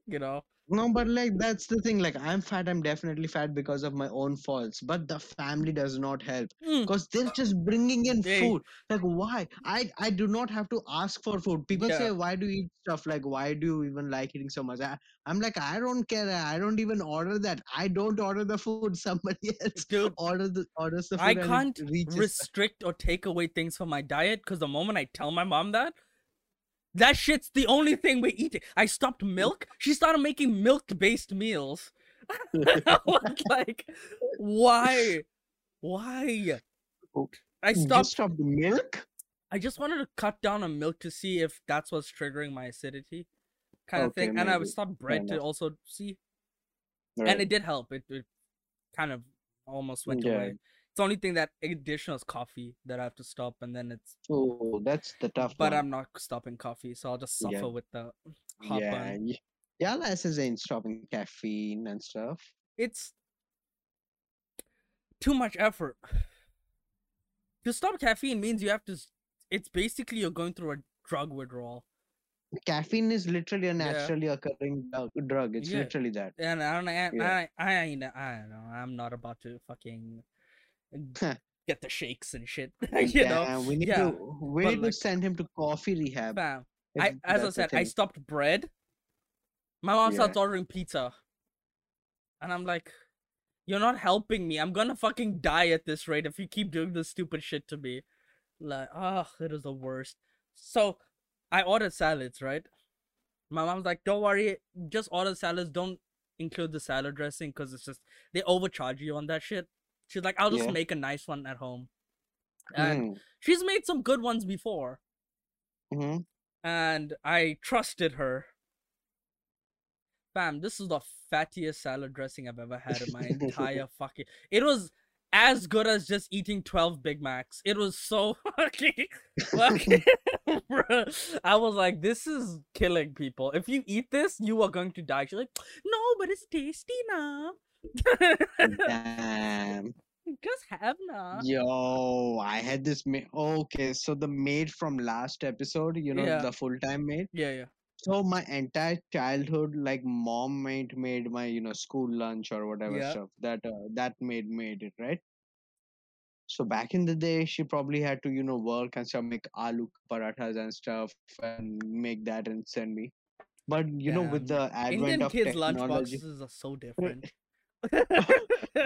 you know. No, but like that's the thing. Like I'm fat. I'm definitely fat because of my own faults. But the family does not help Mm. because they're just bringing in They- food. Like why? I I do not have to ask for food. People say why do you eat stuff? Like why do you even like eating so much? I, I'm like I don't care. I don't even order that. I don't order the food. Somebody else Dude, order the orders the food. I can't restrict or take away things from my diet because the moment I tell my mom that, that shit's the only thing we eat. I stopped milk. She started making milk-based meals. Like, why? Why? I stopped. stopped the milk. I just wanted to cut down on milk to see if that's what's triggering my acidity, kind of Okay, thing. And I would maybe. stop bread to also see, and it did help. It, it kind of almost went Yeah. away. The only thing that additional is coffee that I have to stop, and then it's. Oh, that's the tough But one. I'm not stopping coffee, so I'll just suffer Yeah. with the hot yeah, bun. yeah, Lasses ain't stopping caffeine and stuff. It's too much effort. To stop caffeine means you have to. It's basically you're going through a drug withdrawal, Caffeine is literally a naturally occurring drug-. It's Yeah. literally that. and I don't. I, Yeah. I, I, ain't- I don't know. I'm not about to fucking get the shakes and shit. you know, we need yeah, to we but need like- to send him to coffee rehab. if I, as I said, I stopped bread. My mom starts ordering pizza, and I'm like, You're not helping me. I'm gonna fucking die at this rate if you keep doing this stupid shit to me. Like, oh, it is the worst. So, I ordered salads, right? My mom's like, don't worry, just order salads. Don't include the salad dressing because it's just they overcharge you on that shit. She's like, I'll just Yeah. make a nice one at home. And Mm, she's made some good ones before, mhm. and I trusted her. Fam, this is the fattiest salad dressing I've ever had in my entire fucking. It was as good as just eating 12 Big Macs. It was so fucking. fucking Bruh, I was like, this is killing people. If you eat this, you are going to die. She's like, no, but it's tasty now. Damn. Just have now. Yo, I had this maid. Okay, so the maid from last episode, you know, Yeah. the full-time maid. Yeah, yeah. So my entire childhood, like mom made made my, you know, school lunch or whatever Yeah. stuff. That uh, that maid made it, right? So back in the day, she probably had to, you know, work and stuff, make aloo parathas and stuff, and make that and send me. But you know, with the advent Indian of kids' technology, lunchboxes are so different.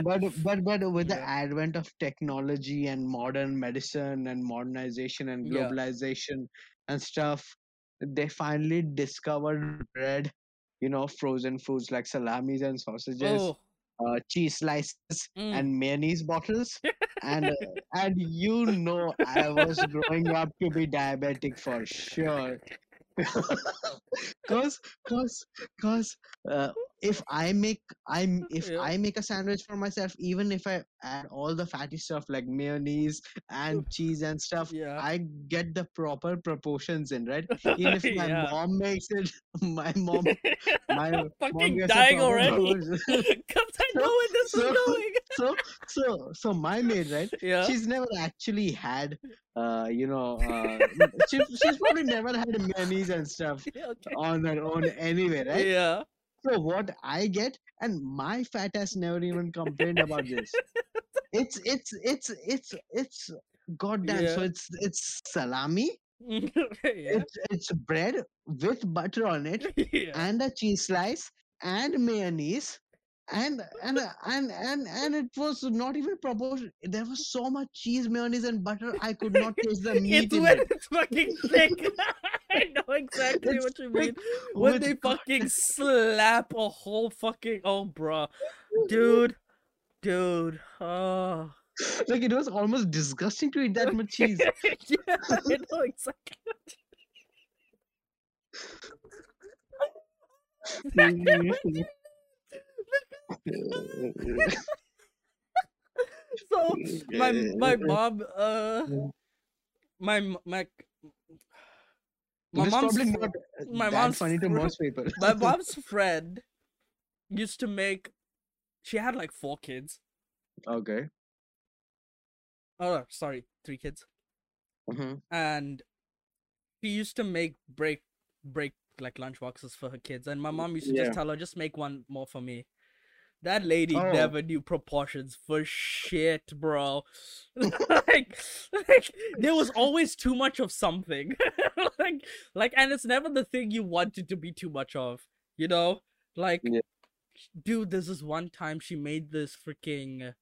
but but but with the Yeah. advent of technology and modern medicine and modernization and Yeah. globalization and stuff they finally discovered bread you know frozen foods like salamis and sausages oh, uh, cheese slices mm. and mayonnaise bottles and uh, and you know i was growing up to be diabetic for sure cause cause cause uh, if i make i'm if Yeah. i make a sandwich for myself even if i add all the fatty stuff like mayonnaise and cheese and stuff yeah. i get the proper proportions in right even if my Yeah. mom makes it my mom my mom fucking a dying already. Because I So- know where this so- is going. so so so my maid right Yeah. she's never actually had uh you know uh she, she's probably never had mayonnaise and stuff okay. on her own anyway right Yeah. So what i get and my fat ass never even complained about this it's it's it's it's it's goddamn so it's it's salami yeah. it's it's bread with butter on it yeah. and a cheese slice and mayonnaise and and and and and it was not even proportion there was so much cheese mayonnaise and butter i could not taste the meat It's in when it it's fucking thick. I know exactly It's what you mean. When they fucking slap a whole fucking oh bruh. Dude. Dude. Oh. like it was almost disgusting to eat that much cheese yeah, I know exactly. so my my mom uh my my my mom's probably not my mom's funny to most people. my mom's friend used to make she had like four kids. Okay. Oh sorry three kids. Mhm. and she used to make break break like lunch boxes for her kids. And my mom used to Yeah. just tell her just make one more for me that lady Oh. never knew proportions for shit bro like like there was always too much of something like like and it's never the thing you wanted to be too much of you know like Yeah. dude there's this one time she made this freaking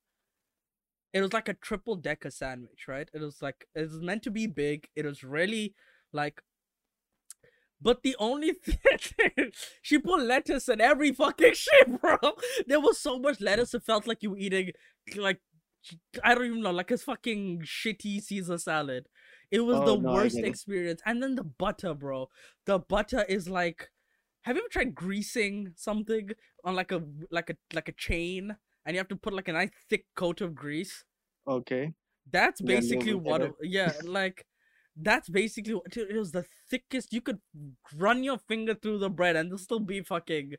it was like a triple decker sandwich, right? It was like it was meant to be big. It was really like but the only thing she put lettuce in every fucking shit, bro. There was so much lettuce it felt like you were eating like I don't even know, like a fucking shitty Caesar salad. It was Oh, the no, worst experience. And then the butter, bro. The butter is like have you ever tried greasing something on like a like a like a chain and you have to put like a nice thick coat of grease? okay That's basically we what it- yeah, like that's basically what it was the thickest you could run your finger through the bread and there'll still be fucking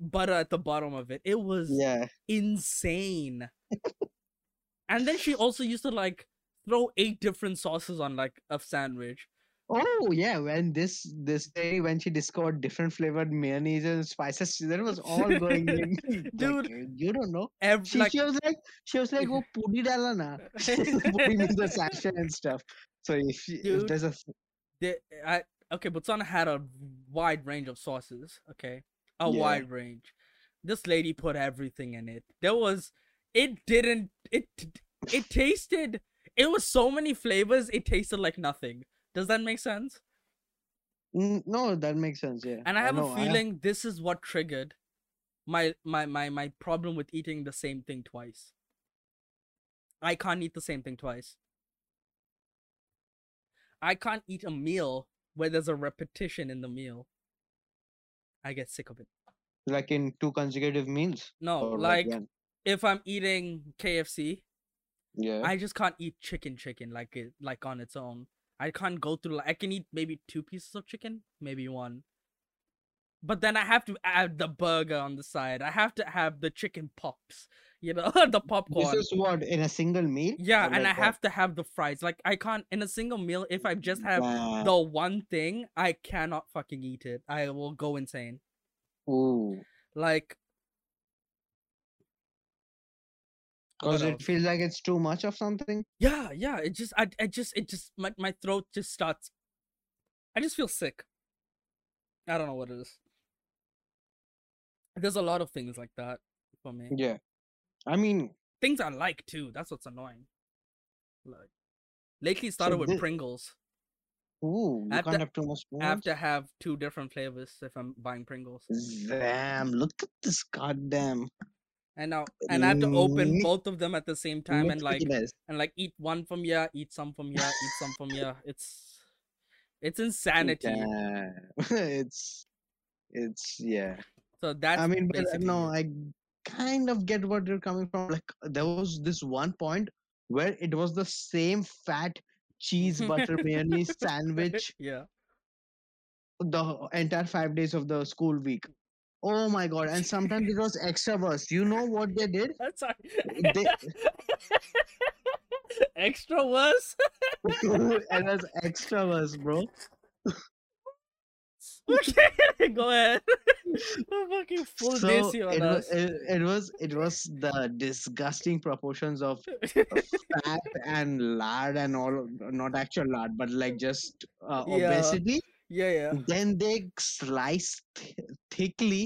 butter at the bottom of it. It was yeah insane. and then she also used to like throw eight different sauces on like a sandwich. Oh yeah, when this this day when she discovered different flavored mayonnaise and spices, that was all going in. Dude. uh, you don't know. Every She, like she was like she was like, "Oh, pudi dala na." pudi means the sachet and stuff. So if, she, if there's a the, I okay, Botswana had a wide range of sauces. Okay, a Yeah. wide range. This lady put everything in it. There was it didn't. It it tasted. It was so many flavors. It tasted like nothing. Does that make sense? No, that makes sense. Yeah. And I have know, a feeling this is what triggered my my my my problem with eating the same thing twice. I can't eat the same thing twice. I can't eat a meal where there's a repetition in the meal. I get sick of it. like in two consecutive meals. No, like when? if I'm eating KFC, yeah. I just can't eat chicken chicken like it like on its own. I can't go through like I can eat maybe two pieces of chicken, maybe one. But then I have to add the burger on the side. I have to have the chicken pops, you know, the popcorn. this is what in a single meal. yeah, and I what? have to have the fries. Like I can't in a single meal if I just have the one thing, I cannot fucking eat it. I will go insane. Ooh. Like Because it um feels like it's too much of something. Yeah, yeah. It just, I, I just, it just, my, my throat just starts. I just feel sick. I don't know what it is. There's a lot of things like that for me. Yeah. I mean, Things I like too. That's what's annoying. Like lately, started with thi- Pringles. ooh, you I have can't to- have too much. I have to have two different flavors if I'm buying Pringles. Damn! Look at this goddamn. And now, and I have to open both of them at the same time and like, and like eat one from here, eat some from here, eat some from here. It's, it's insanity. Damn. it's, it's yeah. So that's I mean, but uh, no. I kind of get what you're coming from. Like, there was this one point where it was the same fat cheese butter mayonnaise sandwich yeah. the entire five days of the school week. Oh my god! And sometimes it was extra worse. You know what they did? That's sorry. They- Extra worse. it was extra worse, bro. okay, go ahead. Fucking full so desi on it, us. it, it was it was the disgusting proportions of fat and lard and all not actual lard but like just uh, Yeah. obesity yeah, yeah. then they slice th- thickly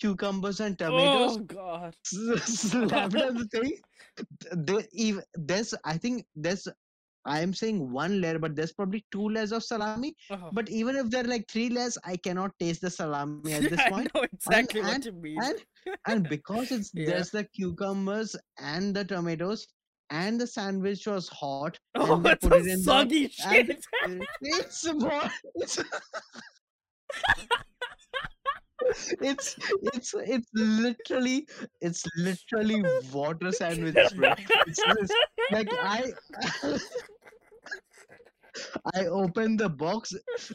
cucumbers and tomatoes. Oh god. slap it on the thing they even there's i think there's i am saying one layer but there's probably two layers of salami Oh. but even if there are like three layers i cannot taste the salami at this I point know exactly and- what you mean. and and because it's Yeah. there's the cucumbers and the tomatoes and the sandwich was hot oh, and they it's put it in soggy shit. it's more it's it's it's it's literally it's literally water sandwich bro. It's just- like i I open the box.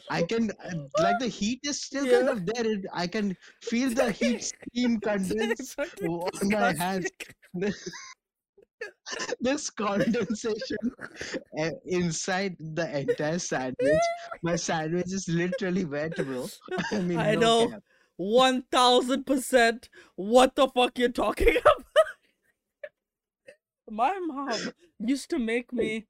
I can like the heat is still kind of there. It, I can feel the heat steam condense on my hands. this condensation uh, inside the entire sandwich. My sandwich is literally wet, bro. I mean, I no know. cap. One thousand percent. What the fuck you're talking about? My mom used to make me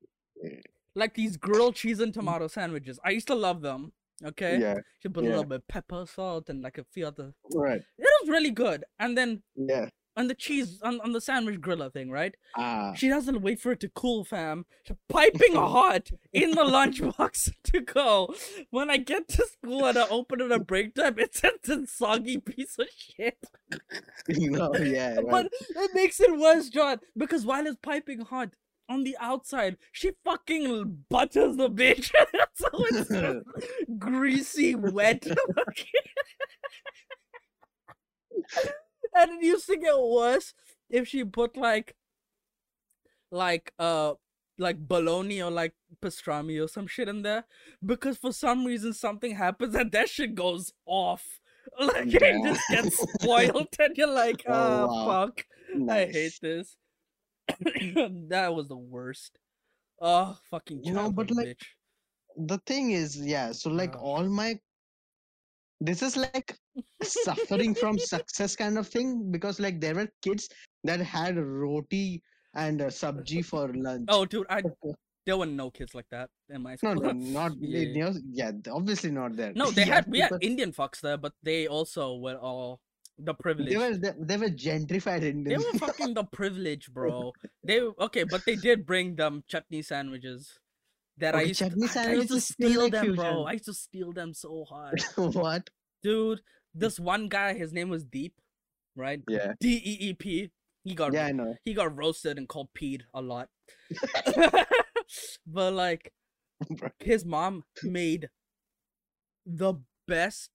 like these grilled cheese and tomato sandwiches. I used to love them. Okay, Yeah, she put a little bit of pepper, salt, and like a few other. right. It was really good. And then Yeah. On the cheese on, on the sandwich griller thing, right? Ah. She doesn't wait for it to cool, fam. She's piping hot in the lunchbox to go. When I get to school and I open it at break time, it's a soggy piece of shit. no, yeah. Right. But it makes it worse, John, because while it's piping hot on the outside, she fucking butters the bitch. so it's just greasy, wet. And it used to get worse if she put like, like, uh, like bologna or like pastrami or some shit in there, because for some reason something happens and that shit goes off. Like it just gets spoiled, and you're like, Oh, ah, wow. fuck. I hate this. that was the worst. Oh, fucking You know, but, like, bitch. the thing is, yeah. So like Ah. all my, this is like suffering from success kind of thing because like there were kids that had roti and uh, sabji for lunch. Oh, dude, I there were no kids like that in my school. no, no, not Yeah. yeah, yeah, obviously not there. No, they Yeah, had we had Indian fucks there, but they also were all the privilege. They were they, they were gentrified Indians. They were fucking the privilege, bro. They okay, but they did bring them chutney sandwiches. That I Okay, used, to, chutney I- I, sandwich used to steal like them, bro. I used to steal them so hard, what? dude. This one guy, his name was Deep, right? Yeah. D E E P. He got Yeah, I know. he got roasted and called peed a lot. but like his mom made the best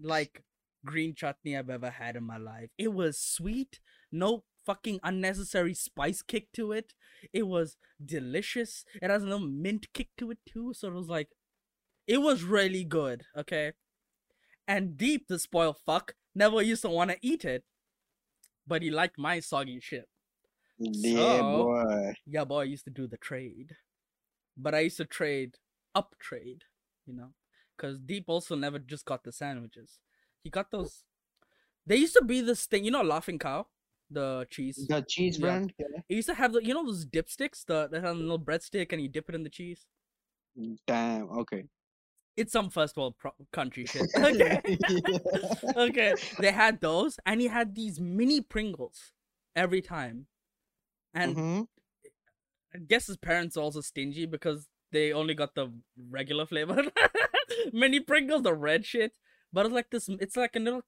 like green chutney I've ever had in my life. It was sweet, no fucking unnecessary spice kick to it. It was delicious. It has a little mint kick to it too. So it was like it was really good, okay? And Deep, the spoiled fuck, never used to want to eat it. But he liked my soggy shit. Yeah, So- boy. Yeah, boy, I used to do the trade. But I used to trade up trade, you know? Because Deep also never just got the sandwiches. He got those. They used to be this thing, you know, Laughing Cow? The cheese. The cheese Yeah. brand. Yeah. It used to have the, you know, those dipsticks the, that had a little breadstick and you dip it in the cheese? Damn. Okay. It's some first world pro- country shit. Okay. okay. They had those and he had these mini Pringles every time. And Mhm. I guess his parents are also stingy because they only got the regular flavor. Mini Pringles, the red shit. But it's like this it's like a little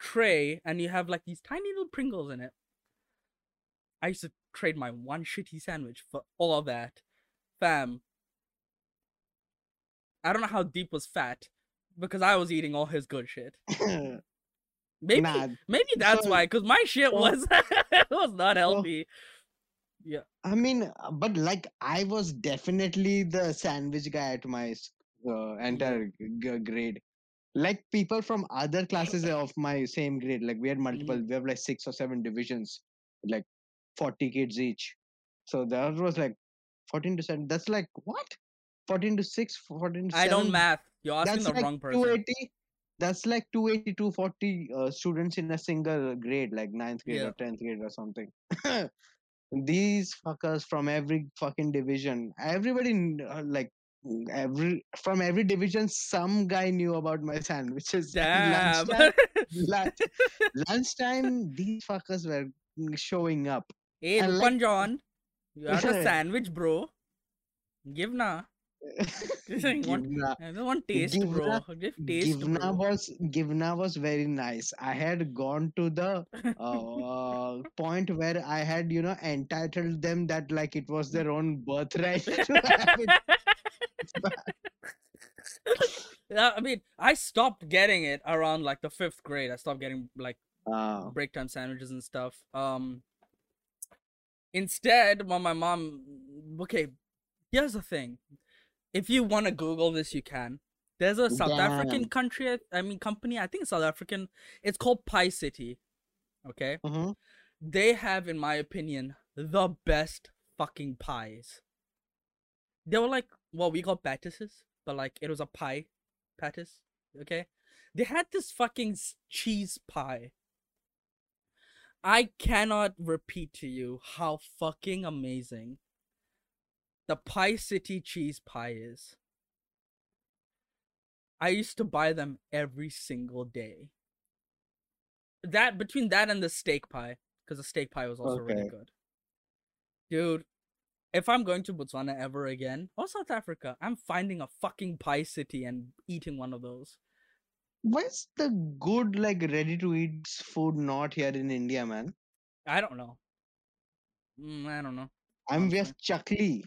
tray and you have like these tiny little Pringles in it. I used to trade my one shitty sandwich for all of that. Fam. I don't know how deep was fat because I was eating all his good shit. Maybe Nah, maybe that's so- why cuz my shit so- was was not so- yeah. I mean, uh, but like I was definitely the sandwich guy at my uh, entire g- grade. Like people from other classes of my same grade, like we had multiple, we have like six or seven divisions, like 40 kids each. So that was like 14 to 7. That's like what? 14 to 6, 14 to 7. I don't math. You're asking That's the like wrong person. 280. That's like 280, 240 uh, students in a single grade, like ninth grade Yeah. or 10th grade or something. These fuckers from every fucking division, everybody uh, like every from every division, some guy knew about my sandwiches. Damn. Lunchtime, lunch, lunchtime, these fuckers were showing up. hey, I like- Rupan John. You got a sandwich, bro. Give na. You want- Givna, I don't want taste, bro. Give taste, Givna bro. was Givna was very nice. I had gone to the uh, point where I had you know entitled them that like it was their own birthright. to have it. yeah, I mean, I stopped getting it around like the fifth grade. I stopped getting like Uh, break time sandwiches and stuff. Um, instead, when my mom, okay, here's the thing: if you want to Google this, you can. There's a South African country, I- mean company. I think it's South African. It's called Pie City. Okay, mhm. they have, in my opinion, the best fucking pies. They were like, well, we got patties, but like it was a pie, pattis. Okay, they had this fucking cheese pie. I cannot repeat to you how fucking amazing the Pie City cheese pie is. I used to buy them every single day. That between that and the steak pie, because the steak pie was also really good. Dude, if I'm going to Botswana ever again or South Africa, I'm finding a fucking Pie City and eating one of those. Where's the good like ready to eat food not here in India, man? I don't know. Mm, I don't know. I'm with Chakli.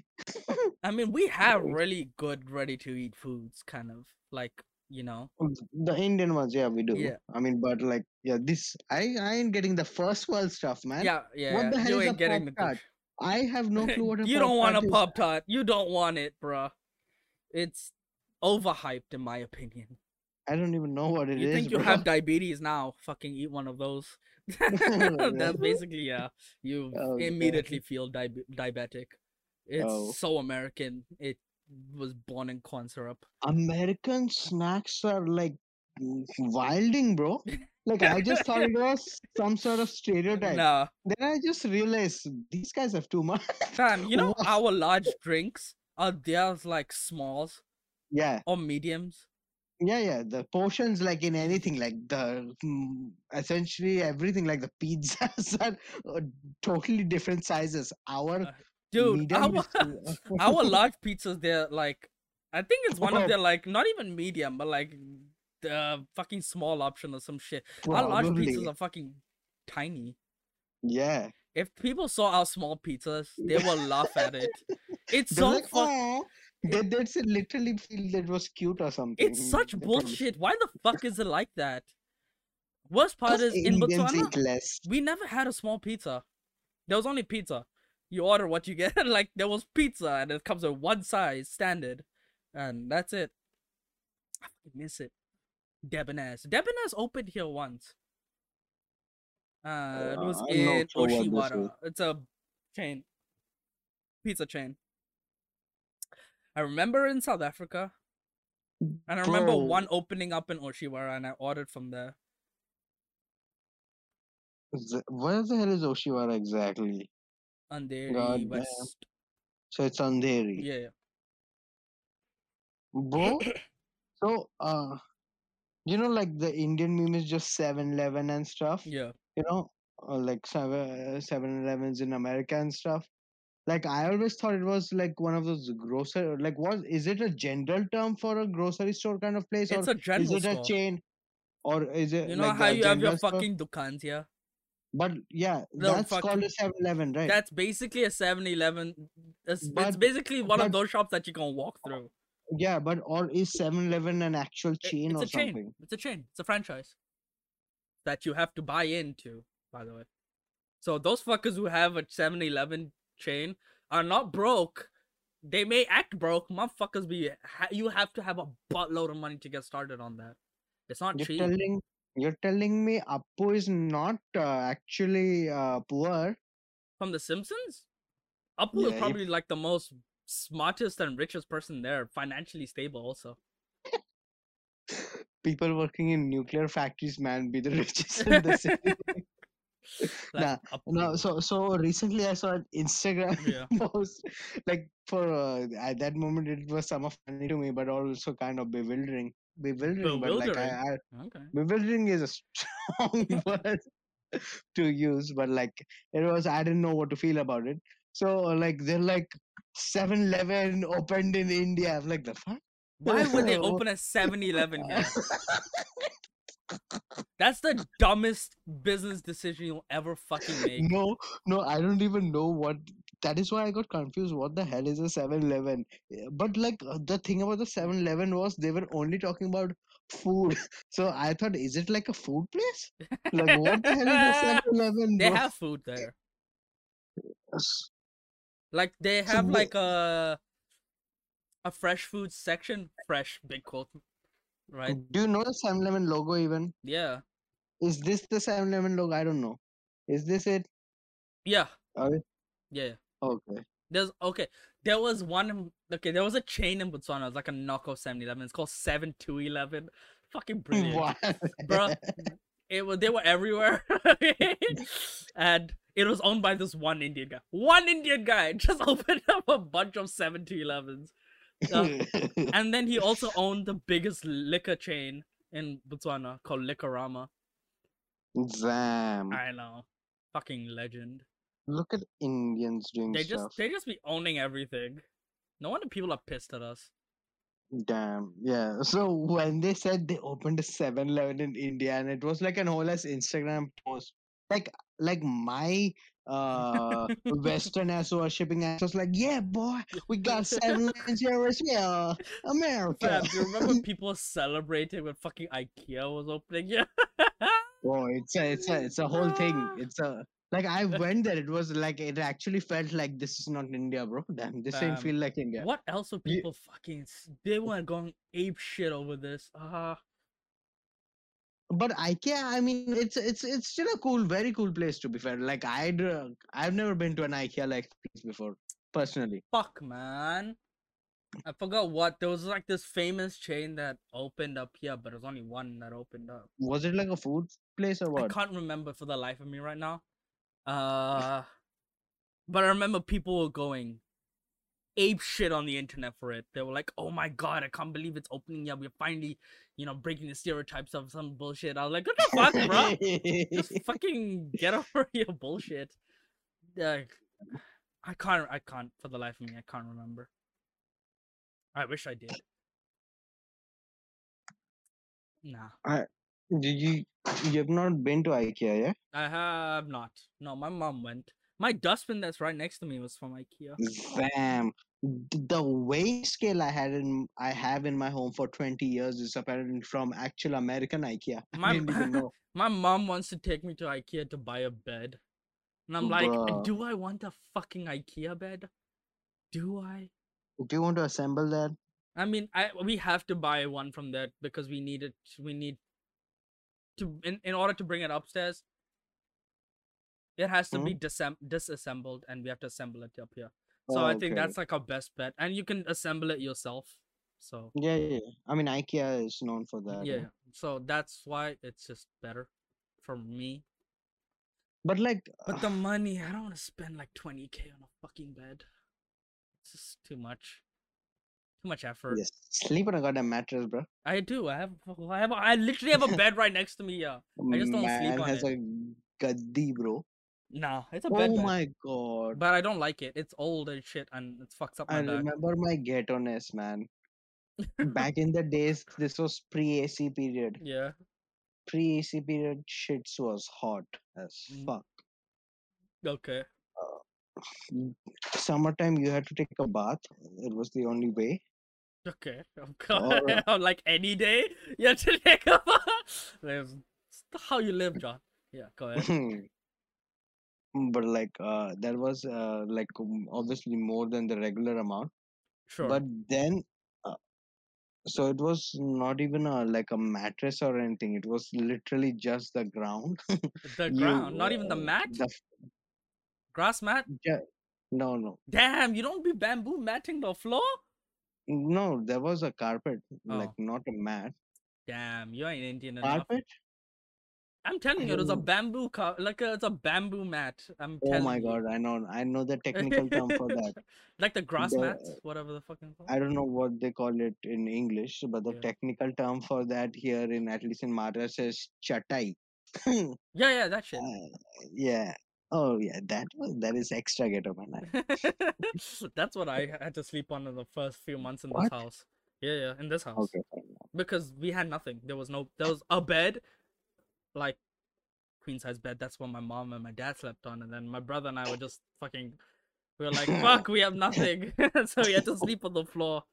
I mean, we have really good ready to eat foods, kind of like you know. Oh, the Indian ones, yeah, we do. Yeah. I mean, but like, yeah, this I I ain't getting the first world stuff, man. Yeah, yeah. what the hell you is a ain't getting the good. I have no clue what a you don't want a pop tart. You don't want it, bruh. It's overhyped, in my opinion. I don't even know what it is. you think you bro. have diabetes now? Fucking eat one of those. That's basically yeah. You Oh, God. immediately feel diabe- diabetic. It's Oh. so American. It was born in corn syrup. American snacks are like wilding, bro. Like I just thought it was some sort of stereotype. Nah, Then I just realized these guys have too much. fam. You know Wow. our large drinks are theirs like smalls yeah, or mediums. Yeah, yeah. The portions, like in anything, like the mm, essentially everything, like the pizzas are uh, totally different sizes. Our Uh, Dude, our, is our large pizzas, they're like, I think it's one of Oh. their like not even medium, but like the fucking small option or some shit. Our large probably. pizzas are fucking tiny. Yeah. If people saw our small pizzas, they will laugh at it. It's They're so like, fuck. They did literally feel that was cute or something. It's such bullshit. Why the fuck is it like that? Worst part is in Botswana, we never had a small pizza. There was only pizza. You order what you get. like there was pizza and it comes in one size standard, and that's it. I fucking miss it. Debonair's. Debonair's opened here once. Uh, it Uh, was I'm in sure what this Oshiwara. It's a chain, pizza chain. I remember in South Africa, and I remember Bro. one opening up in Oshiwara, and I ordered from there. Where the hell is Oshiwara exactly? Andheri God damn. West. So it's Andheri. Yeah, yeah. Bro, so uh you know like the Indian meme is just 7-Eleven and stuff. Yeah. You know, uh, like 7 7-Elevens in America and stuff. Like I always thought it was like one of those grocery like what is it a general term for a grocery store kind of place It's or a general is it a chain or is it You know like how you have your store? fucking dukans here? But yeah, No, that's fuck- called a 7-Eleven, right? That's basically a 7-Eleven. It's, it's basically one of those shops that you can walk through. yeah, but or is 7-Eleven an actual It- chain it's or a chain. something? It's a chain. It's a franchise that you have to buy into, by the way. So those fuckers who have a 7-Eleven chain are not broke. They may act broke. Motherfuckers be you have to have a buttload of money to get started on that. It's not You're cheap. telling you're telling me Apu is not uh, actually uh, poor. From The Simpsons, Apu Yeah, is probably like the most smartest and richest person there, financially stable also. People working in nuclear factories, man, be the richest in the city. Like, Nah, no, so so recently I saw an Instagram Yeah. post. Like for uh, at that moment, it was somewhat funny to me, but also kind of bewildering. Bewildering, but like I, I Okay. bewildering is a strong word to use but like it was i didn't know what to feel about it so like they're like 7-eleven opened in india i'm like the fuck Why would they open a 7-Eleven here? That's the dumbest business decision you'll ever fucking make. no no i don't even know what that is why i got confused what the hell is a 7-eleven Eh, but like uh, the thing about the 7-eleven was they were only talking about food so i thought is it like a food place like what the hell is a 7-eleven They bro? have food there. Like they have wha- like a a fresh food section. Fresh, big quote. Right? do you know the 7-eleven logo even Yeah. Is this the 7-Eleven logo? I don't know. Is this it? Yeah. Are Yeah. yeah. Okay. There's okay. There was one. Okay, there was a chain in Botswana. It's like a knockoff 7-Eleven. It's called Seven Two Eleven. Fucking brilliant. What? Bruh. it was they were everywhere and it was owned by this one indian guy one indian guy just opened up a bunch of 7-elevens hmm. and then he also owned the biggest liquor chain in botswana called liquorama Damn. i know fucking legend Look at Indians doing they stuff. just they just be owning everything no wonder people are pissed at us Damn. Yeah. So when they said they opened a 7-Eleven in India and it was like an whole ass Instagram post. Like like my uh western ass worshipping ass was like, yeah boy, we got 7-Elevens here as well. America. Fam, do you remember people celebrating when fucking ikea was opening yeah Bro, it's a it's a it's a whole thing. It's a like I went there. It was like it actually felt like this is not India, bro. Damn, this ain't Fam, feel like India. What else were people fucking? They were going ape shit over this. Ah, But IKEA, I mean, it's it's it's still a cool, very cool place to be fair. Like I'd uh, I've never been to an IKEA like this before, personally. fuck, man. I forgot what. There was like this famous chain that opened up here, but there's only one that opened up. Was it like a food place or what? I can't remember for the life of me right now. Uh, but I remember people were going. ape shit on the internet for it. They were like, "Oh my god, I can't believe it's opening up. We're finally, you know, breaking the stereotypes of some bullshit." I was like, "What the fuck, bro? Just fucking get over your bullshit." Like, I can't. I can't. For the life of me, I can't remember. I wish I did. Nah, Did you you have not been to IKEA, yeah? I have not. No, my mom went. My dustbin that's right next to me was from IKEA. Damn. The weight scale I had in I have in my home for 20 years is apparently from actual American IKEA. I My didn't even know. my mom wants to take me to IKEA to buy a bed. And I'm like, Bruh. do I want a fucking IKEA bed? Do I? Do you want to assemble that? I mean, I we have to buy one from that because we need it. We need to in, in order to bring it upstairs. It has to be hmm? disem- disassembled, and we have to assemble it up here. So I oh, think Okay. that's like our best bet, and you can assemble it yourself. So Yeah, yeah, yeah. I mean, IKEA is known for that. yeah, so that's why it's just better for me. But like, But the money, I don't want to spend like twenty k on a fucking bed. It's just too much. Too much effort. yes, sleep on a goddamn mattress, bro. I do. I have. I have. I literally have a bed right next to me. Yeah. I just don't sleep Man on has it. a gaddi, bro. No, it's a bed. Oh bed. my god. But I don't like it. It's old and shit, and it fucks up my I back. remember my ghetto-ness, man. Back in the days, this was pre-AC period. Yeah. Pre-AC period, shits was hot as Mm. fuck. Okay. Summertime, you had to take a bath. It was the only way. Okay. Oh. God. like any day, you to take a bath. It's how you live, John. Yeah. Go ahead. But like, uh, there was uh, like um, obviously more than the regular amount. Sure. But then, uh, so it was not even a like a mattress or anything. It was literally just the ground. the You, ground, not even the mat, the grass mat. yeah no, no, Damn, you don't be bamboo matting the floor. no. There was a carpet, like Oh. not a mat. Damn, you ain't Indian enough. I'm telling you, it was a Oh. bamboo car, like a, it's a bamboo mat. I'm Oh my you. god, I know, I know the technical term for that. like the grass The- mats, whatever the fucking. I don't know what they call it in English, but the Yeah. technical term for that here in at least in Maharashtra is chatai. Yeah, yeah, that shit. Uh, yeah. Oh yeah, that was that is extra ghetto man. That's what I had to sleep on in the first few months in this house. Yeah, yeah, in this house. Okay. Because we had nothing. There was no. There was a bed, like queen size bed. That's what my mom and my dad slept on, and then my brother and I were just fucking. We were like, "Fuck, we have nothing," so we had to sleep on the floor.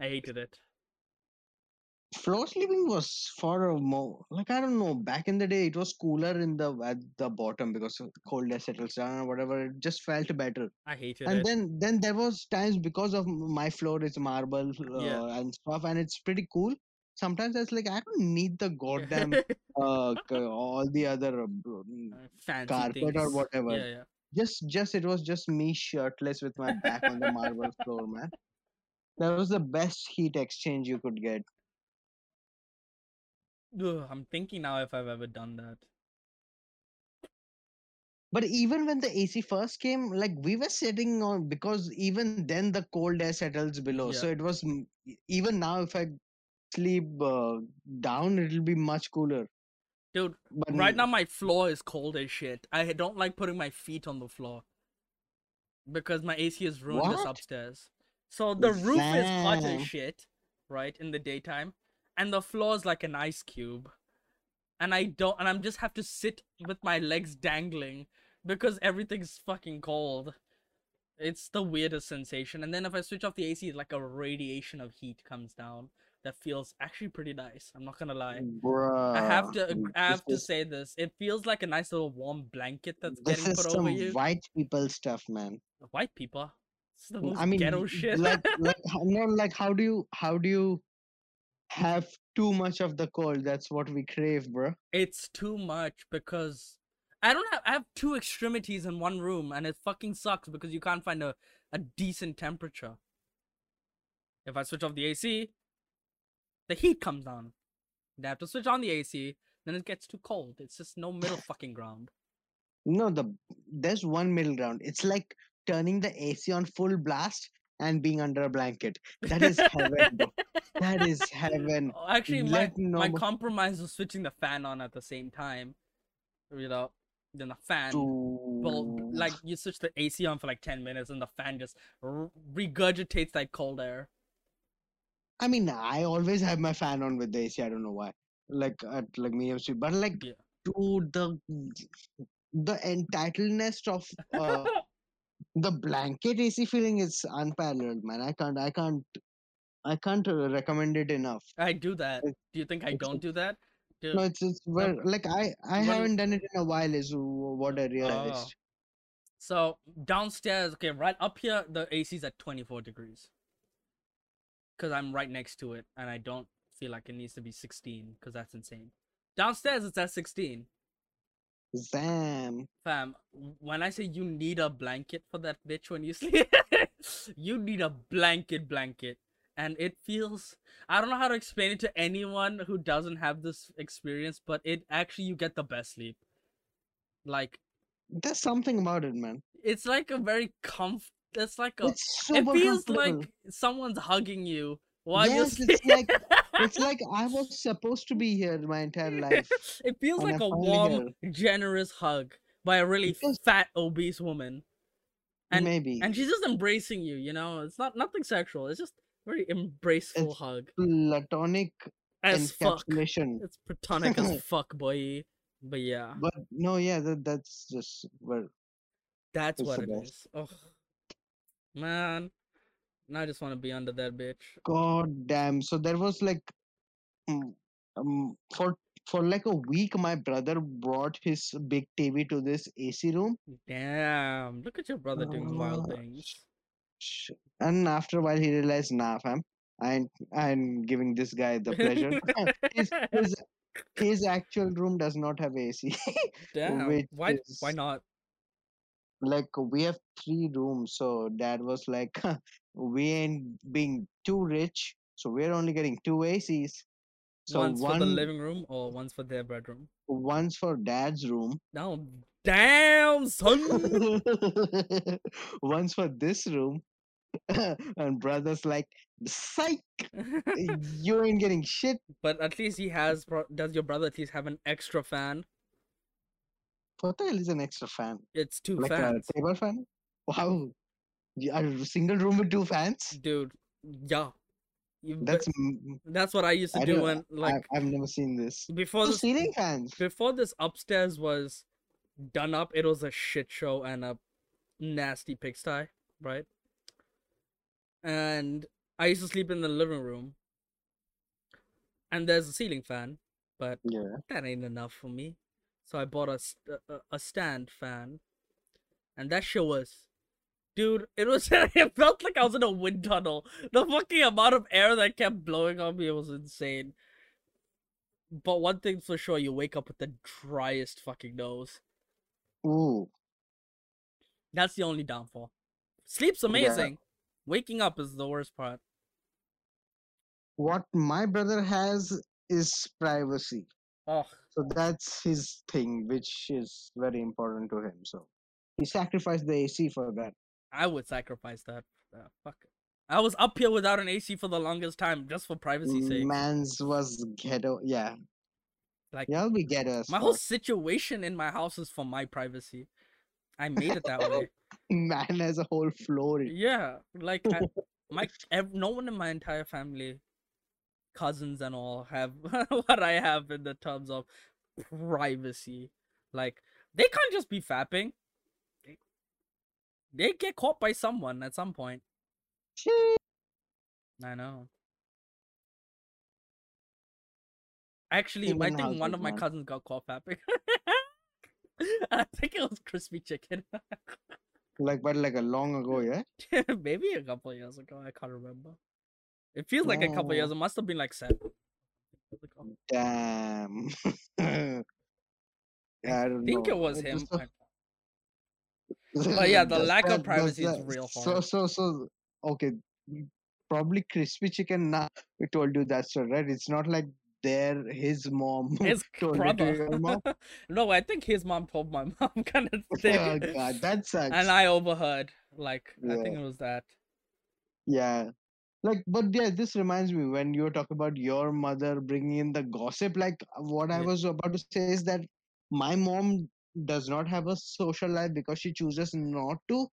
I hated it. Floor sleeping was far more like I don't know. Back in the day, it was cooler in the at the bottom because cold air settles down or whatever. It just felt better. I hated and it. And then then there was times because of my floor is marble uh, Yeah. and stuff, and it's pretty cool. Sometimes I was like, I don't need the goddamn uh, all the other uh, mm, Fancy carpet or whatever. Yeah, yeah. just just it was just me shirtless with my back on the marble floor man that was the best heat exchange you could get Ugh, I'm thinking now if I've ever done that. but even when the ac first came like we were sitting on because even then the cold air settles below Yeah. so it was even now if i sleep uh, down it'll be much cooler Dude, but right now my floor is cold as shit. I don't like putting my feet on the floor because my AC has ruined this upstairs. So the roof is hot as shit, right, in the daytime, and the floor is like an ice cube. And I don't, and I'm just have to sit with my legs dangling because everything's fucking cold. It's the weirdest sensation. And then if I switch off the AC, like a radiation of heat comes down that feels actually pretty nice. I'm not gonna lie. Mm, bruh, I have to mm, I have to is- say this. It feels like a nice little warm blanket mm, that's this getting is put some over you. white people stuff man White people. The most I mean, ghetto shit. like, like, how- no, like, how do you, how do you have too much of the cold? That's what we crave, bro. it's too much because I don't have I have two extremities in one room and it fucking sucks because you can't find a, a decent temperature. If I switch off the AC, the heat comes on. Then I have to switch on the AC, then it gets too cold. It's just no middle fucking ground. No, the there's one middle ground. It's like turning the AC on full blast and being under a blanket. That is heaven. bro. That is heaven. Oh, Actually, my, Let my normal- compromise was switching the fan on at the same time. You know, then the fan. Well, like you switch the AC on for like ten minutes, and the fan just r- regurgitates that cold air. I mean, I always have my fan on with the AC. I don't know why. Like at like me MC, but like, Yeah. dude, the the entitledness of uh, the blanket AC feeling is unparalleled, man. I can't, I can't, I can't uh, recommend it enough. I do that. Do you think I don't do that? Do- No, it's it's where like I I when- haven't done it in a while. Is what I realized. So downstairs, okay, right up here, the AC is at 24 degrees. Cause I'm right next to it, and I don't feel like it needs to be 16, cause that's insane. Downstairs, it's at 16. Zam. Fam, when I say you need a blanket for that bitch when you sleep, you need a blanket blanket. And it feels I don't know how to explain it to anyone who doesn't have this experience, but it actually you get the best sleep. Like There's something about it, man. it's like a very comf it's like a it feels like someone's hugging you while you're Yes, it's like it's like I was supposed to be here my entire life. it feels like I'm a warm, generous hug by a really Because- fat, obese woman. And Maybe. and she's just embracing you you know? It's not nothing sexual it's just very embraceful It's hug. platonic as fuck. it's platonic as fuck boy but yeah. But no, yeah, that, that's just where that's what it is. Oh man now i just want to be under that bitch God damn. So there was like, mm, um, for for like a week, my brother brought his big TV to this AC room, damn look at your brother doing wild Uh, things and after a while he realized, nah, fam, I'm I'm giving this guy the pleasure. his, his his actual room does not have AC. damn why why not like we have three rooms, so dad was like, we ain't being too rich, so we're only getting two ACs. So one's one for the living room or one's for their bedroom? One's for dad's room, no damn son! One's for this room, and brother's like, psych, you ain't getting shit. but at least he has does your brother at least have an extra fan The hell is an extra fan? it's two Like fans a table fan? Wow. a single room with two fans? dude yeah That's that's what i used to I do when like I've, I've never seen this. before this ceiling fans. before this upstairs was done up it was a shit show and a nasty pigsty right and i used to sleep in the living room and there's a ceiling fan but Yeah. that ain't enough for me so i bought a, st- a, a stand fan. And that shit was dude it was it felt like i was in a wind tunnel. The fucking amount of air that kept blowing on me was insane. But one thing's for sure you wake up with the driest fucking nose. Ooh. that's the only downfall. Sleep's Yeah. amazing. Waking up is the worst part. What my brother has is privacy. oh So that's his thing, which is very important to him. So he sacrificed the AC for that. i would sacrifice that uh, fuck i was up here without an ac for the longest time just for privacy's sake Man's was ghetto. Yeah. like Y'all be ghetto my whole situation in my house is for my privacy i made it that way Man has a whole floor. yeah like I, my ev- no one in my entire family cousins and all have what i have in the terms of privacy like they can't just be fapping they, they get caught by someone at some point i know actually i think one of my cousins got caught fapping i think it was crispy chicken Like, but like a long ago, yeah. Maybe a couple years ago. I can't remember. It feels like a couple years. It must have been like seven. Damn. yeah, I don't think know. it was him. so- But yeah, the lack of that- does privacy is real So, hard. so, so, okay. Probably crispy chicken. Nah, we told you that story, right? It's not like their his mom His told it to brother. mom. no, I think his mom told my mom kind of thing. oh god, that sucks. and I overheard. Like, I think it was that. Yeah. Like, but yeah, this reminds me when you were talking about your mother bringing in the gossip. Like, what I was about to say is that my mom does not have a social life because she chooses not to.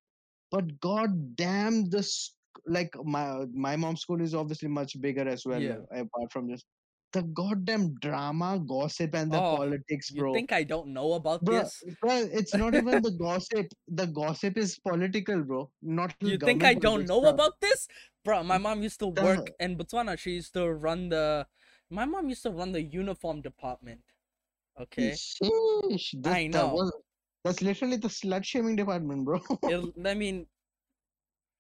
But god damn, this like my my mom's school is obviously much bigger as well. Yeah. uh, Apart from just the goddamn drama, gossip, and the Oh, politics, bro. You think I don't know about Bro, this? bro, it's not even the gossip. The gossip is political, bro. Not You think I don't know about this? Bro, my mom used to work The- in Botswana. She used to run the my mom used to run the uniform department. Okay. Sheesh, this, I that know. was- that's literally the slut shaming department, bro. It, I mean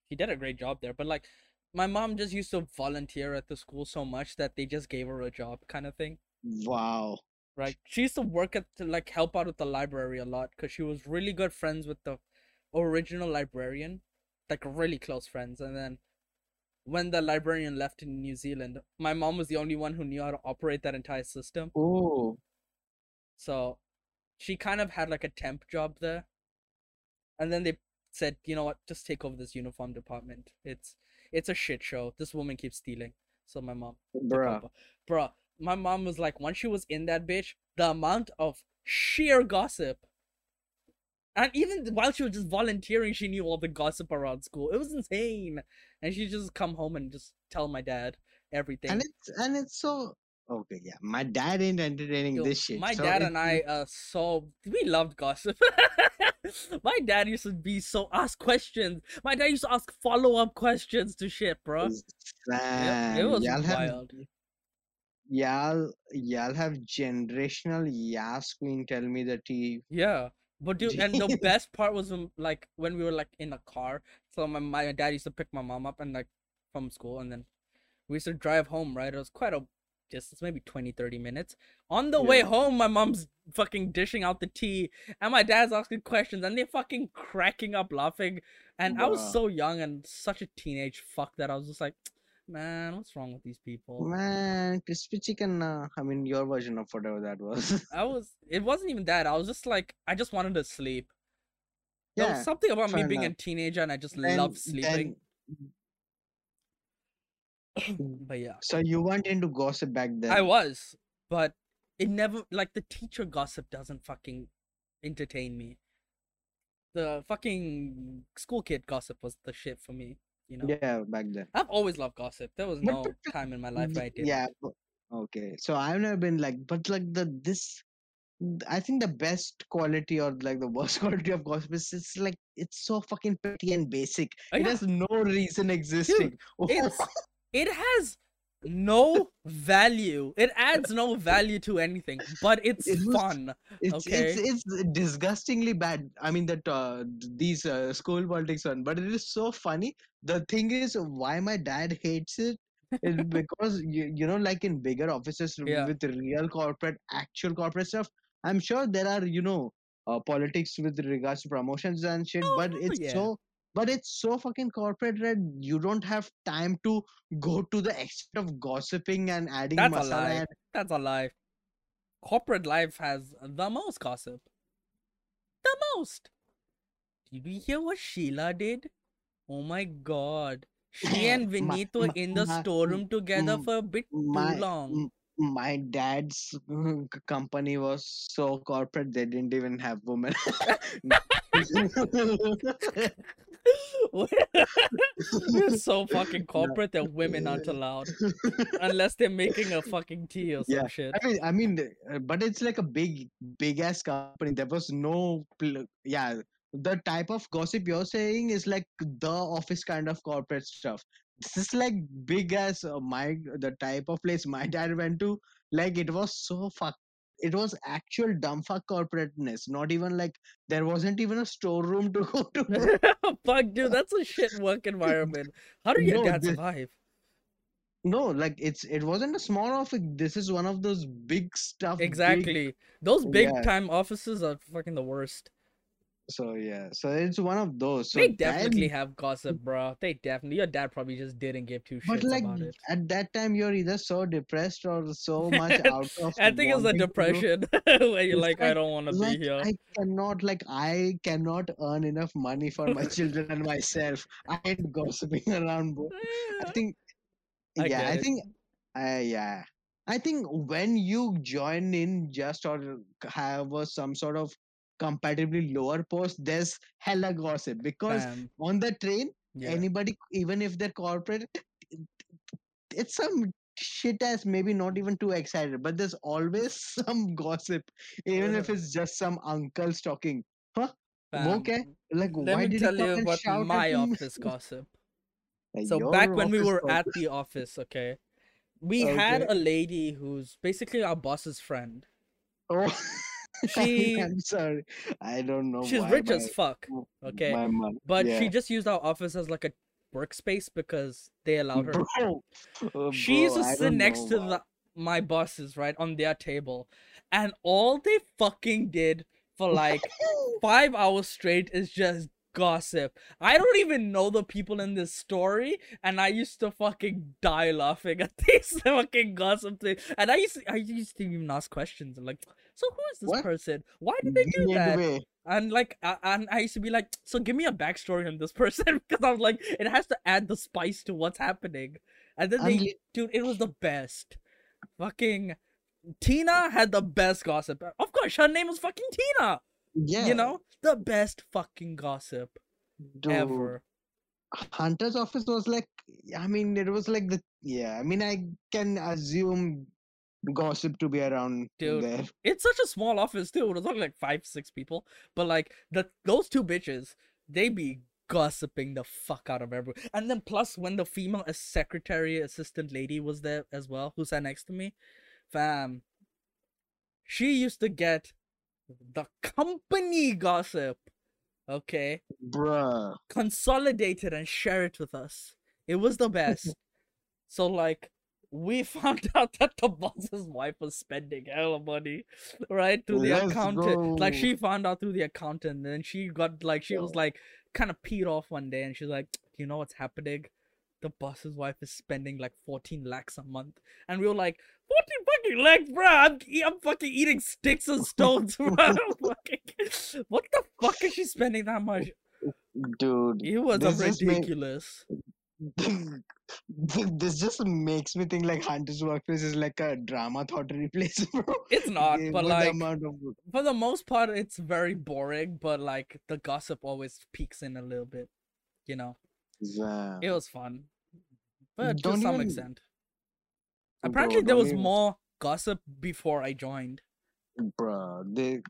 he did a great job there, but like my mom just used to volunteer at the school so much that they just gave her a job kind of thing. wow. Right. She used to work at to like help out at the library a lot because she was really good friends with the original librarian, like really close friends. And then when the librarian left in New Zealand, my mom was the only one who knew how to operate that entire system. Oh, So she kind of had like a temp job there. And then they said, you know what, just take over this uniform department. It's it's a shit show. This woman keeps stealing. So my mom bruh. Bruh, my mom was like, once she was in that bitch, the amount of sheer gossip. And even while she was just volunteering, she knew all the gossip around school. It was insane. And she just come home and just tell my dad everything. And it's and it's so okay. Yeah, my dad ain't entertaining Yo, this shit. My so dad and I uh so we loved gossip. my dad used to be so ask questions. My dad used to ask follow up questions to shit, bro. Man, it was y'all have, wild. Y'all, y'all have generational Yas Queen tell me the tea. Yeah. But dude, and the best part was when, like when we were like in a car. So my my dad used to pick my mom up and like from school, and then we used to drive home. Right, it was quite a distance, maybe 20, 30 minutes. On the way home, my mom's fucking dishing out the tea, and my dad's asking questions, and they're fucking cracking up laughing. And I was so young and such a teenage fuck that I was just like, man, what's wrong with these people? Man, crispy chicken. Uh, I mean, your version of whatever that was. I was. It wasn't even that. I was just like, I just wanted to sleep. There was yeah. something about me being a teenager and I just Then- loved sleeping. then- But yeah, so you weren't into gossip back then. I was, but it never like the teacher gossip doesn't fucking entertain me. The fucking school kid gossip was the shit for me. You know, Yeah, back then. I've always loved gossip. There was no time in my life where I did. Yeah. Okay. So I've never been like, but like the this, I think the best quality or like the worst quality of gossip is it's like it's so fucking petty and basic. Oh, It has no reason existing. it's it has no value. It adds no value to anything, but it's It was- fun. It's Okay. it's it's disgustingly bad. I mean that uh, these uh, school politics one, but it is so funny. The thing is, why my dad hates it is because you you know, like in bigger offices Yeah. with real corporate, actual corporate stuff. I'm sure there are you know uh, politics with regards to promotions and shit, Oh, but it's yeah. so. But it's so fucking corporate that you don't have time to go to the extent of gossiping and adding That's a masala lie. and That's a lie. Corporate life has the most gossip. The most. Did we hear what Sheila did? Oh my god. She and My- Vinny were my- in the my- storeroom together mm, for a bit my too long. m- my dad's company was so corporate they didn't even have women We're so fucking corporate that women aren't allowed. Unless they're making a fucking tea or some Yeah, shit. i mean i mean uh, but it's like a big big ass company. There was no yeah the type of gossip you're saying is like the office kind of corporate stuff. This is like big as uh, my the type of place my dad went to. Like it was so fuck it was actual dumbfuck corporateness not even like there wasn't even a storeroom to go to Fuck, dude, that's a shit work environment. How do you No, this- survive? no like it's it wasn't a small office this is one of those big stuff big- Exactly. Those big Yeah. time offices are fucking the worst. So yeah, so it's one of those. So they definitely have gossip, bro. They definitely. Your dad probably just didn't give two but shits like about it. at that time, you're either so depressed or so much out of. I think it's the wanting depression where you're It's like, I don't want to like be here. I cannot like I cannot earn enough money for my children and myself. I ain't gossiping around, bro. I think I yeah, I think uh, yeah. I think when you join in just or have a, some sort of comparatively lower post, there's hella gossip because on the train, yeah. anybody, even if they're corporate, it's some shit as maybe not even too excited, but there's always some gossip, even if Uh, it's just some uncles talking. Huh? fam, okay, Like, Let why me did tell you what my office gossip. So back when we were gossip. at the office, okay, we had a lady who's basically our boss's friend. Oh, She- I'm sorry. I don't know She's rich my, as fuck, okay, mom. but yeah. she just used our office as like a workspace because they allowed her. Bro, oh, she used to sit next to the, my bosses, right, on their table, and all they fucking did for like five hours straight is just gossip. I don't even know the people in this story, and I used to fucking die laughing at these fucking gossip things. And I used to, I used to even ask questions and like, so who is this What? person? Why did they do that? And like, I, and I used to be like, so give me a backstory on this person because I was like, it has to add the spice to what's happening. And then they, dude, it was the best. Fucking Tina had the best gossip. Of course, her name was fucking Tina. Yeah, You know, the best fucking gossip dude, ever. Hunter's office was like, I mean, it was like the yeah. I mean, I can assume gossip to be around Dude, there. It's such a small office too. It was only like five, six people. But like the those two bitches, they be gossiping the fuck out of everyone. And then plus when the female secretary assistant lady was there as well, who sat next to me, fam. She used to get the company gossip. Okay. Bruh. Consolidated and share it with us. It was the best. so like we found out that the boss's wife was spending hell of money, right? Through the Let's accountant. Like she found out through the accountant, and then she got like she was like kind of peed off one day, and she's like, "You know what's happening? The boss's wife is spending like 14 lakhs a month," and we were like, "14 fucking lakhs, bro? I'm I'm fucking eating sticks and stones, bro. Fucking- what the fuck is she spending that much? Dude, It was ridiculous." this just makes me think like Hunter's workplace is like a drama theater place, bro. It's not, Yeah, but the like of for the most part, it's very boring. But like the gossip always peaks in a little bit, you know. Yeah. It was fun, but to Don't some even- extent. Bro, Apparently, there was even- more gossip before I joined. Bro, they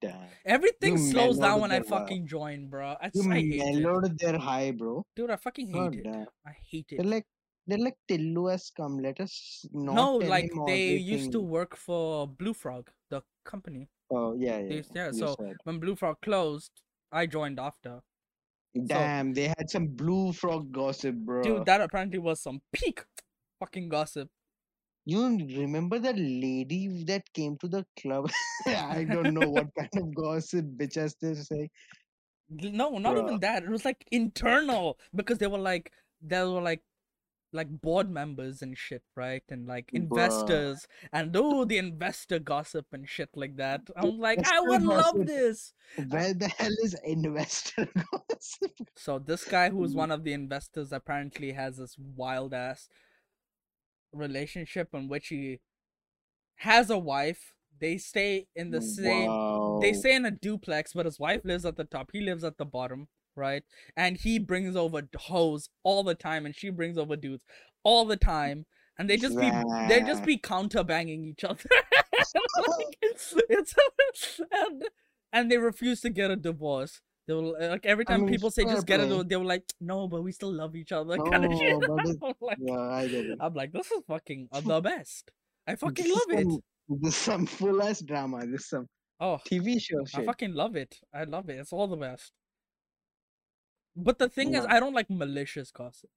damn. Everything You slows down when I fucking join, bro. I, You I hate it, mellowed their high, bro. dude. I fucking hate God it. damn. I hate it. They're like they're like Tillu has come. Let us not No, like they used to work for Blue Frog, the company. Oh yeah, yeah. Used- yeah, so said. when Blue Frog closed, I joined after. Damn, they had some blue frog gossip, bro. Dude, that apparently was some peak fucking gossip. You remember that lady that came to the club? I don't know what kind of gossip bitches they say. No, not even that. It was like internal because they were like they were like like board members and shit, right? And like Bruh. investors and oh the investor gossip and shit like that. I'm like, I Investor would love this. Where the hell is investor gossip? So this guy who's Mm. one of the investors apparently has this wild ass relationship in which he has a wife. They stay in the mm, same Wow. they stay in a duplex, but his wife lives at the top. He lives at the bottom, right? And he brings over hoes all the time, and she brings over dudes all the time, and they just be they just be counter banging each other. like, it's, it's and and they refuse to get a divorce. They will like every I time mean, people say just get it, they were like, no, but we still love each other, kind of shit. I'm like, Yeah, I get it. I'm like, this is fucking uh, the best. I fucking This is love it. some- This is some full ass drama. This is some Oh, TV show shit. I fucking love it. I love it. It's all the best. But the thing is, I don't like malicious gossip.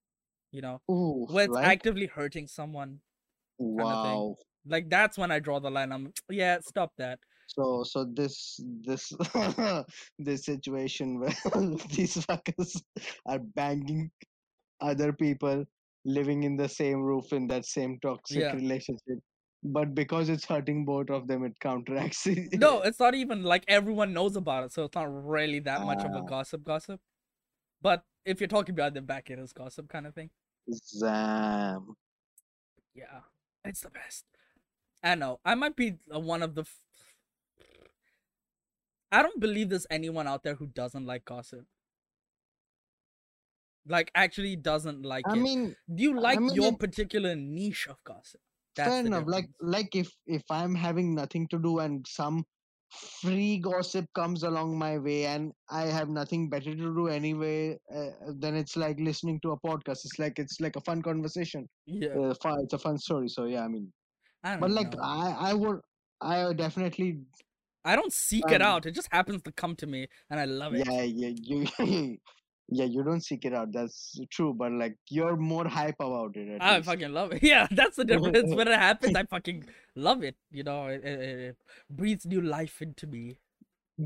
You know, Ooh, where it's like, actively hurting someone. wow. Like that's when I draw the line. I'm yeah, stop that. So so this this this situation where these fuckers are banging other people living in the same roof in that same toxic Yeah. relationship. But because it's hurting both of them, it counteracts it. No, it's not even like everyone knows about it, so it's not really that much of a Ah. gossip gossip. But if you're talking about the back, it is gossip kind of thing. Zam. Yeah, it's the best. I know. I might be uh, one of the. I don't believe there's anyone out there who doesn't like gossip. Like, actually doesn't like I it. mean, Do you I like mean, your it- particular niche of gossip? fair enough. Like difference. like if if I'm having nothing to do and some free gossip comes along my way and I have nothing better to do anyway, uh, then it's like listening to a podcast. It's like it's like a fun conversation. yeah, Uh, fun, it's a fun story. So yeah, I mean, I don't but like know. I I would I definitely I don't seek it um, out. It just happens to come to me, and I love it. yeah yeah you yeah you don't seek it out. That's true. But like you're more hype about it. I least. fucking love it. Yeah, that's the difference. when it happens, I fucking love it. You know, it, it, it breathes new life into me.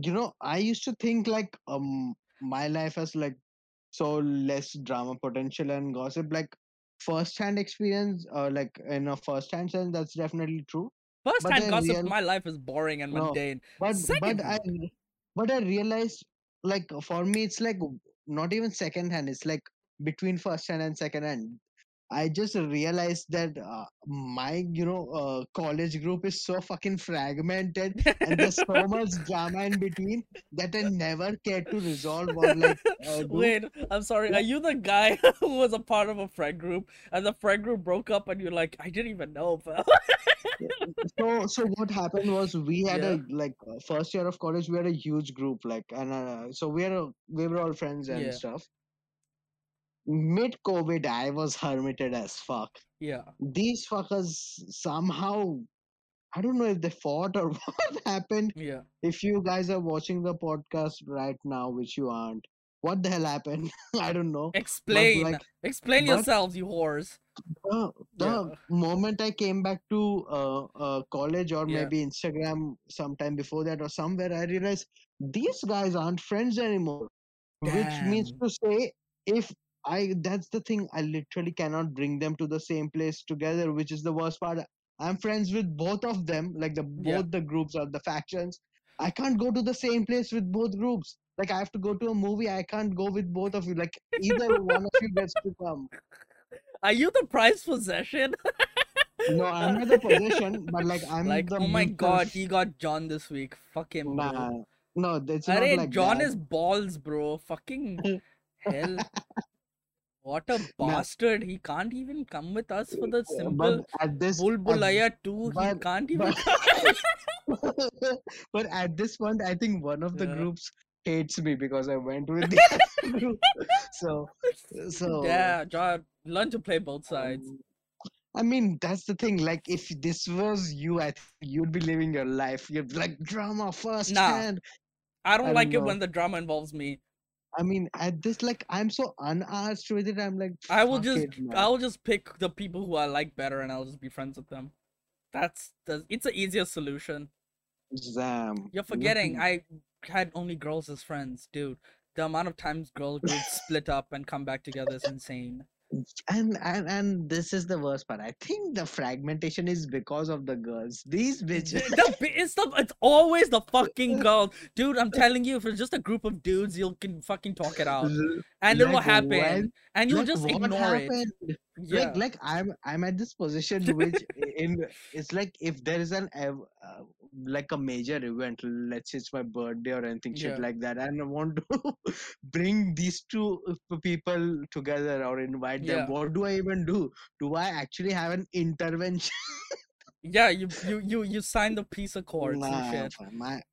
you know i used to think like um my life has like so less drama potential and gossip like first hand experience uh, like in a first hand sense that's definitely true First But hand gossip, real- my life is boring and No, mundane. but Second but i but i realized like for me it's like not even second hand it's like between first hand and second hand i just realized that uh, my you know uh, college group is so fucking fragmented and there's so much drama in between that I never cared to resolve or like uh. Wait, I'm sorry. Are you the guy who was a part of a friend group and the friend group broke up and you're like, I didn't even know. So so what happened was we had Yeah. a like uh, first year of college we had a huge group like and uh, so we had a we were all friends and Yeah. stuff. Mid COVID, I was hermited as fuck. yeah. These fuckers somehow I don't know if they fought or what happened. Yeah. If you guys are watching the podcast right now, which you aren't, what the hell happened? I don't know. Explain. like, Explain yourselves, you whores. Uh, the Yeah. moment I came back to uh, uh, college or Yeah. maybe Instagram sometime before that or somewhere, I realized these guys aren't friends anymore. Which means to say, if I that's the thing, I literally cannot bring them to the same place together, which is the worst part. I'm friends with both of them, like the Yeah. both the groups or the factions. I can't go to the same place with both groups. Like I have to go to a movie, I can't go with both of you. Like either one of you gets to come. Are you the prized possession? No, I'm not the possession, but like I'm like, the oh my god, he got John this week. Fuck him, bro. Nah, no, it's not like John that. is balls, bro. Fucking hell. What a bastard. He can't even come with us for the Uh, simple But at this, at, Bhool Bhulaiyaa 2. He can't even but, but at this point, I think one of the Yeah. groups hates me because I went with the group. So, so Yeah, John, learn to play both sides. um, I mean, that's the thing. Like, if this was you, I think you'd be living your life. You'd be like drama first Nah. hand. I don't I like don't it know. when the drama involves me. I mean, at this, like, I'm so unasked with it. I'm like, I will just it. I will just pick the people who I like better and I'll just be friends with them. That's the it's an easier solution. Zam. You're forgetting I had only girls as friends, dude. The amount of times girl groups split up and come back together is insane. And and and this is the worst part. I think the fragmentation is because of the girls. These bitches. the, it's the it's always the fucking girl, dude. I'm telling you, if it's just a group of dudes, you can fucking talk it out, and it will happen, when- and you'll like, just ignore it. Yeah, Like like I'm I'm at this position which in it's like if there is an uh, like a major event, let's say it's my birthday or anything shit Yeah. like that, and I want to bring these two uh, people together or invite them. What do I even do? Do I actually have an intervention? yeah. You you you you sign the peace accords and Nah, shit.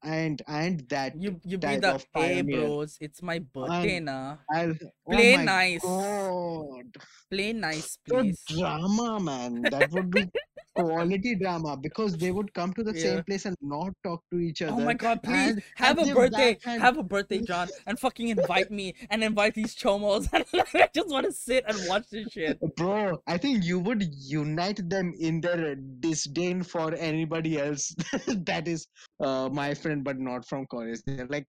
I ain't I ain't that. You you be the hey bros, it's my birthday now. I'll Play oh my nice. God. Play nice, The please. drama, man. That would be quality drama because they would come to the Yeah. same place and not talk to each other. Oh my god, please and- have and a birthday. backhand- Have a birthday, John, and fucking invite me and invite these chomos. I just want to sit and watch this shit. Bro, I think you would unite them in their disdain for anybody else that is uh, my friend but not from college. They're like,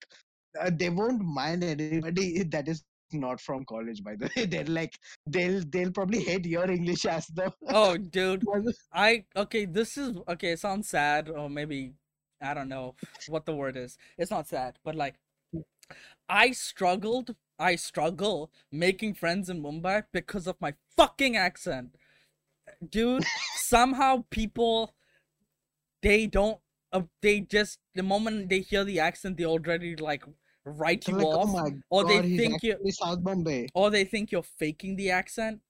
uh, they won't mind anybody that is not from college. By the way, they're like, they'll they'll probably hate your English as though. Oh, dude, I okay. This is okay. It sounds sad, or maybe I don't know what the word is. It's not sad, but like, I struggled. I struggle making friends in Mumbai because of my fucking accent, dude. somehow people, they don't. Uh, they just the moment they hear the accent, they already like write you like, oh off, my or they God, he's think you- South Bombay. or they think you're faking the accent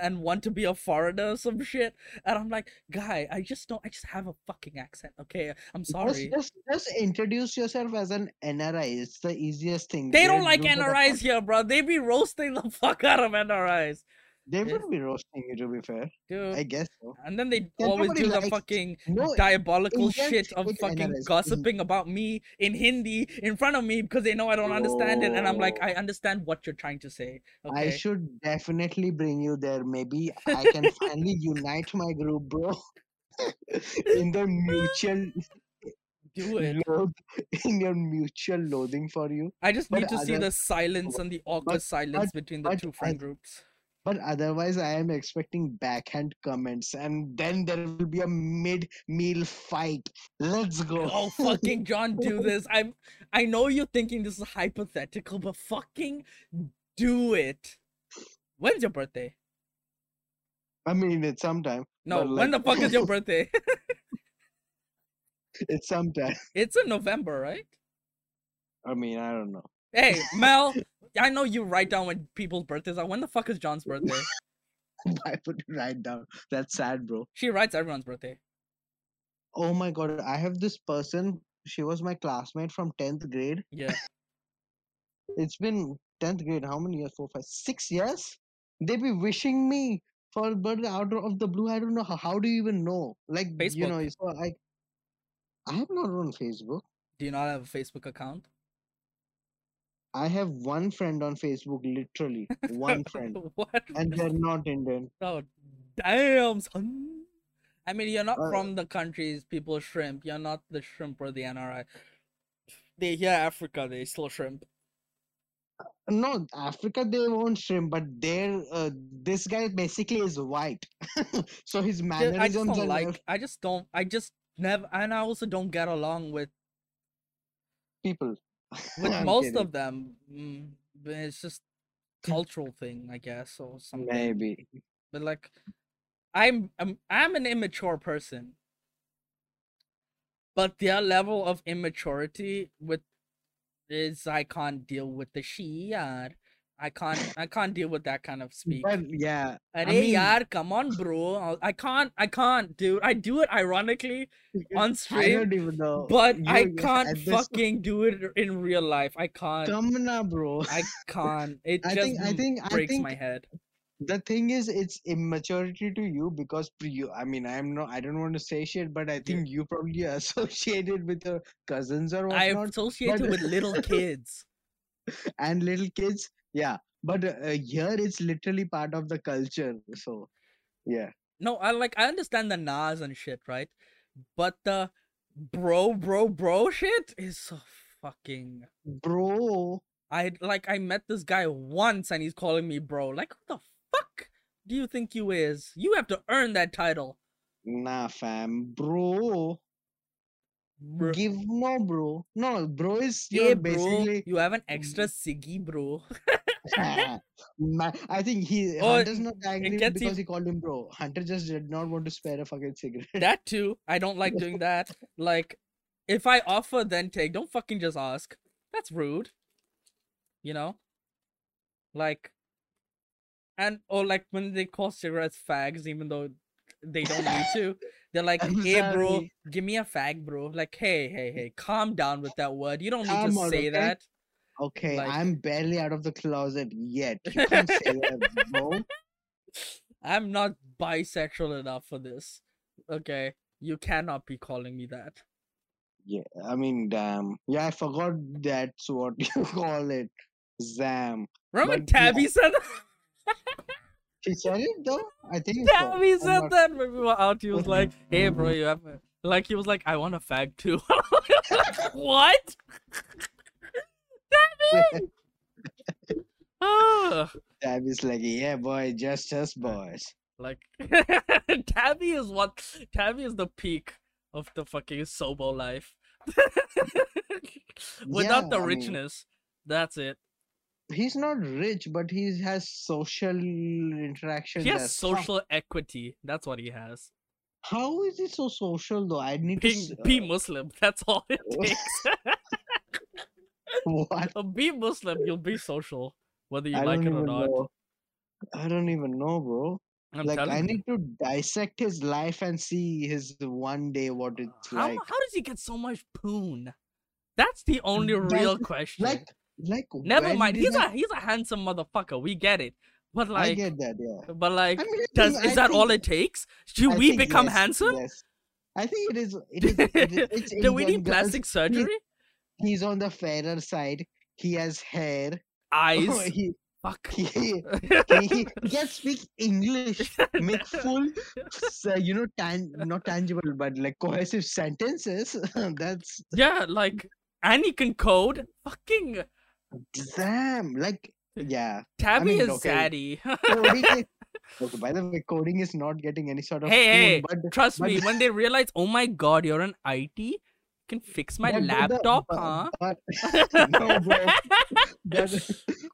and want to be a foreigner or some shit. And I'm like, guy, I just don't. I just have a fucking accent. Okay, I'm sorry. Just, just, just introduce yourself as an NRI. It's the easiest thing. They don't like do NRIs here, bro. They be roasting the fuck out of NRIs, They Yes. would be roasting you, to be fair. dude. I guess so. and then they always do the fucking No, diabolical shit of fucking gossiping about me in Hindi in front of me because they know I don't understand it. And I'm like, I understand what you're trying to say. I should definitely bring you there. Maybe I can finally unite my group, bro. in the mutual do it. loathe, in your mutual loathing for you. I just But need to see the silence and the awkward silence between the but two friend I- groups. But otherwise, I am expecting backhand comments, and then there will be a mid-meal fight. Let's go. Oh fucking John, do this. I'm I know you're thinking this is hypothetical, but fucking do it. When's your birthday? I mean, it's sometime. No, but, when the fuck is your birthday? It's sometime. it's in November, right? I mean, I don't know. Hey, Mel, I know you write down when people's birthdays are. When the fuck is John's birthday? I put it right down. That's sad, bro. She writes everyone's birthday. Oh my god, I have this person. She was my classmate from 10th grade. Yeah. It's been 10th grade. How many years? Four, five, six years? They be wishing me for birthday out of the blue. I don't know how. How do you even know? Like, you know, Facebook. so I. I am not on Facebook. Do you not have a Facebook account? I have one friend on Facebook, literally one friend, what? and they're not Indian. Oh, damn, son. I mean, you're not Uh, from the countries people shrimp. You're not the shrimp or the NRI. They hear Africa, they still shrimp. No, Africa they won't shrimp, but they're uh, this guy basically is white, so his mannerisms I just don't and like. I just don't. I just never. And I also don't get along with people. With most kidding. of them. Mm, but it's just cultural thing, I guess, or something. Maybe. But like, I'm I'm I'm an immature person. But their level of immaturity with is I can't deal with the Shia. I can't I can't deal with that kind of speak. But yeah, I Arey mean- yaar, come on, bro. I can't I can't, dude. I do it ironically on I stream, don't even know. but I can't fucking do it in real life. I can't. Come na, bro. I can't. It I just think- I think- I breaks think- my head. The thing is, it's immaturity to you because you. I mean, I'm not. I don't want to say shit, but I think you probably are associated with your cousins or whatnot. I whatnot, associate it with little kids. and little kids. Yeah, but uh, here it's literally part of the culture. So, yeah. No, I like I understand the Nas and shit, right? But the bro, bro, bro shit is so fucking. Bro, I like I met this guy once and he's calling me bro. Like what the fuck do you think you is? You have to earn that title. nah, fam, bro. Bro. Give no, bro. No, bro is Hey, you're bro, basically. you have an extra Siggy, bro. I think he Oh, Hunter's not angry because he called him bro. Hunter just did not want to spare a fucking cigarette. that too. I don't like doing that. Like, if I offer then take, don't fucking just ask. That's rude. You know? Like, and or like when they call cigarettes fags, even though they don't need to. They're like, hey, bro, give me a fag, bro. Like, hey, hey, hey, calm down with that word. You don't need Come to on, say okay? that. Okay, Like- I'm barely out of the closet yet. You can't say that, bro. I'm not bisexual enough for this. Okay, you cannot be calling me that. Yeah, I mean, damn. Yeah, I forgot that's what you call it. Zam. Remember But yeah. Tabby said that? She said it though? I think so. Tabby said not- that when we were out. He was like, "Hey, bro, you have a-" like he was like, I want a fag too." what? Tabby! Ah, Tabby's like, yeah, boy, just us boys. like Tabby is what? Tabby is the peak of the fucking Sobo life. Without Yeah, the I mean- richness, that's it. He's not rich, but he has social interactions. He has social equity. That's what he has. How is he so social though? I need to. Being s- be uh, Muslim. That's all it takes. what? Uh, be Muslim, you'll be social, whether you I like it or not. know. I don't even know, bro. I'm like I you. need to dissect his life and see his one day what it's How, like. how does he get so much poon? That's the only real question. Like, like. Never mind. He's I, a he's a handsome motherfucker. We get it. But like I get that, yeah. but like, I mean, does is I that all it takes? Do we think become yes, handsome? Yes. I think it is. It is. It is it's Do we need girls. plastic surgery? He's on the fairer side. He has hair. Eyes. he, Fuck. he, he, he can speak English. Make full, uh, you know, tan- not tangible, but like cohesive sentences. That's yeah, like, and he can code. Fucking damn. Like, yeah. Tabby mean, is okay. zaddy. Coding is, okay, by the way, coding is not getting any sort of. Hey, hey, but Trust but- me, when they realize, oh my god, you're an IT, you can fix my but- laptop, but- huh? but- no, bro.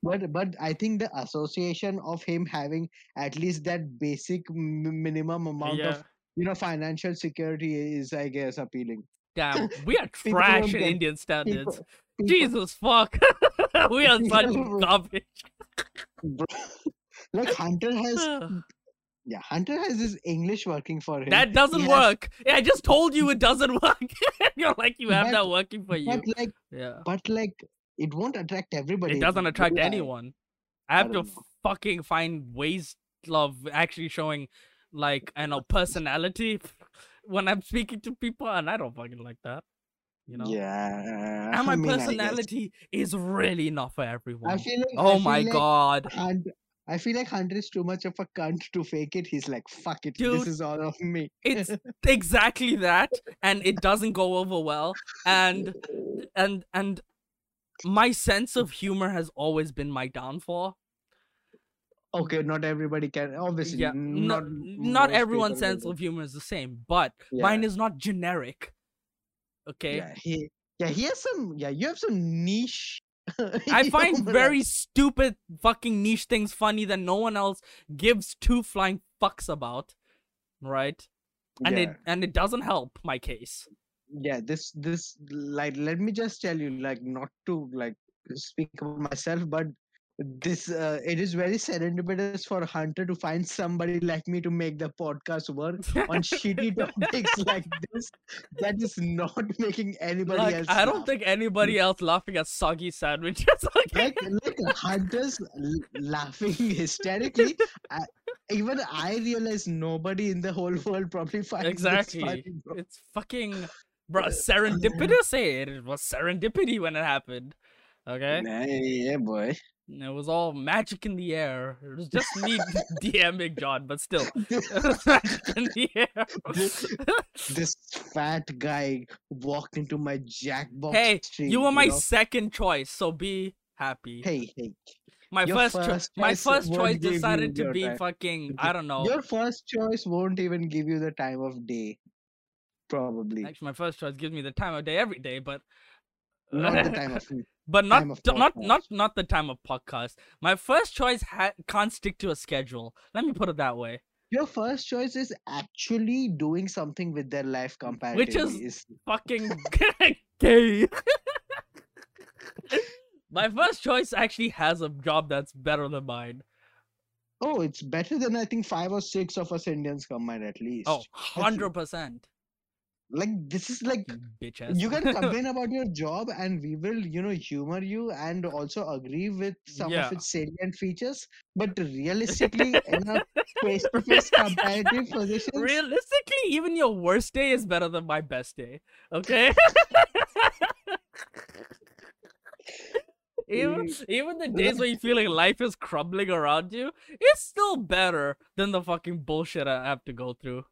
but, but I think the association of him having at least that basic m- minimum amount yeah. of you know financial security is, I guess, appealing. Damn, we are trash in Indian standards. People- Jesus fuck. we are such garbage. like Hunter has, yeah, Hunter has his English working for him. that doesn't has- work. Yeah, I just told you it doesn't work. You're like you have But- that working for you. but like, Yeah. but like, it won't attract everybody. It doesn't attract anyone. I have to know. fucking find ways of actually showing like I know personality when I'm speaking to people and I don't fucking like that. You know? Yeah. And my I mean, personality is really not for everyone. I feel like. oh I my feel like god. Hunt, I feel like Hunter is too much of a cunt to fake it. He's like, fuck it, Dude, this is all of me. It's exactly that and it doesn't go over well and and and my sense of humor has always been my downfall. Okay, not everybody can. Obviously, Yeah, not not everyone's sense of humor is the same, but Yeah. mine is not generic. Okay? Yeah, he. Yeah, he has some. Yeah, you have some niche. I find very stupid fucking niche things funny that no one else gives two flying fucks about. Right? And yeah. it and it doesn't help my case. yeah this this like let me just tell you like not to like speak about myself but this uh, it is very serendipitous for hunter to find somebody like me to make the podcast work on shitty topics like this that is not making anybody Like else I don't laugh. think anybody else laughing at soggy sandwiches. okay? like like hunters l- laughing hysterically I, even i realize nobody in the whole world probably finds this Exactly. funny. It's fucking bro serendipitous. Hey, it was serendipity when it happened. Okay? Nah, yeah boy And It was all magic in the air. It was just me DMing John, but still. Magic in the air. this fat guy walked into my jackbox hey, stream, you were my know? second choice, so be happy. hey hey my first, cho- first my first choice decided to be time. fucking I don't know. your first choice won't even give you the time of day probably Actually, my first choice gives me the time of day every day, but not the time of but not time of t- not not not the time of podcast. My first choice ha- can't stick to a schedule. Let me put it that way. your first choice is actually doing something with their life comparatively is- Fucking gay. My first choice actually has a job that's better than mine. oh it's better than i think five or six of us indians combined at least Oh, 100%. Like this is like you bitch ass. you can complain about your job and we will you know humor you and also agree with some Yeah. of its salient features but realistically in a face-to-face comparative positions Realistically, even your worst day is better than my best day. Okay. even even the days where you feel like life is crumbling around you, it's still better than the fucking bullshit I have to go through.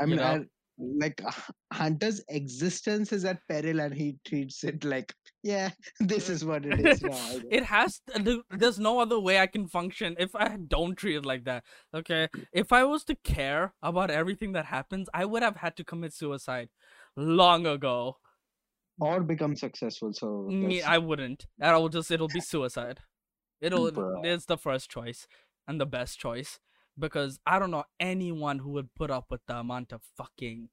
i you mean know? Like uh, hunter's existence is at peril and he treats it like yeah this is what it is now It has. To, there's no other way I can function if I don't treat it like that. Okay. If I was to care about everything that happens, I would have had to commit suicide long ago. or become successful so Me, I wouldn't. That'll just. It'll be suicide. It'll. Bruh. It's the first choice and the best choice because I don't know anyone who would put up with the amount of fucking.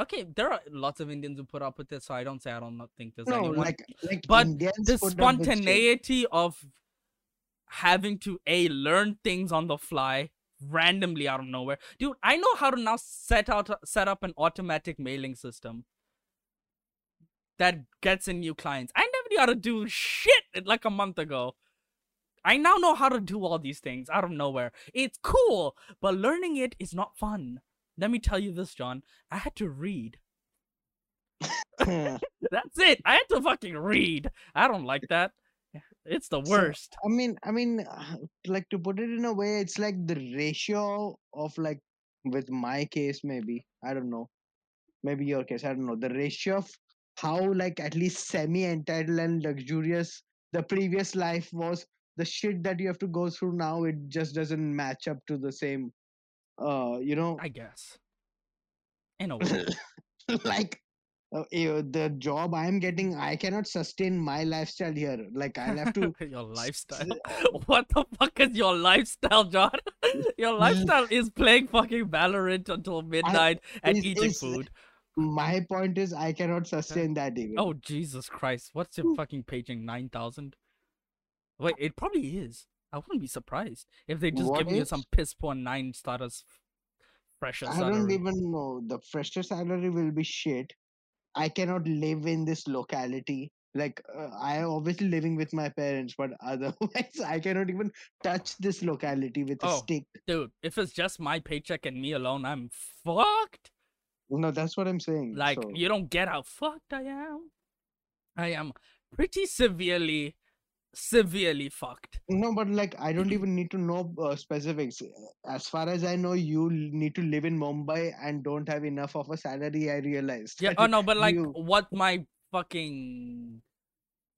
Okay, there are lots of Indians who put up with it, so I don't say I don't think there's no anyone. like like But Indians the put up with shit. spontaneity of having to a learn things on the fly randomly out of nowhere dude i know how to now set out set up an automatic mailing system that gets in new clients i never knew how to do shit like a month ago i now know how to do all these things out of nowhere. It's cool but learning it is not fun. Let me tell you this john. I had to read. That's it. I had to fucking read. I don't like that. It's the So, worst. I mean, I mean, like to put it in a way, it's like the ratio of like with my case, maybe. I don't know, maybe your case, I don't know, the ratio of how like at least semi entitled and luxurious the previous life was. The shit that you have to go through now, it just doesn't match up to the same. Uh, you know, I guess. In a way. like. Uh, eh, the job I'm getting, I cannot sustain my lifestyle here. Like I'll have to your lifestyle. what the fuck is your lifestyle, John? your lifestyle is playing fucking Valorant until midnight and is- eating is- food. my point is I cannot sustain that even. Oh Jesus Christ! What's your fucking paging nine thousand? Wait, it probably is. I wouldn't be surprised if they just What give is? some piss poor nine starters fresher I don't even know. The fresher salary will be shit. I cannot live in this locality. Like uh, I am obviously living with my parents, but otherwise I cannot even touch this locality with a Oh. stick. Dude, if it's just my paycheck and me alone, I'm fucked. No, that's what I'm saying. Like so, you don't get how fucked I am. I am pretty severely, severely fucked. no, but like I don't even need to know uh, specifics. As far as I know, you l- need to live in Mumbai and don't have enough of a salary. I realized. Yeah. Oh no, but like you- what my fucking,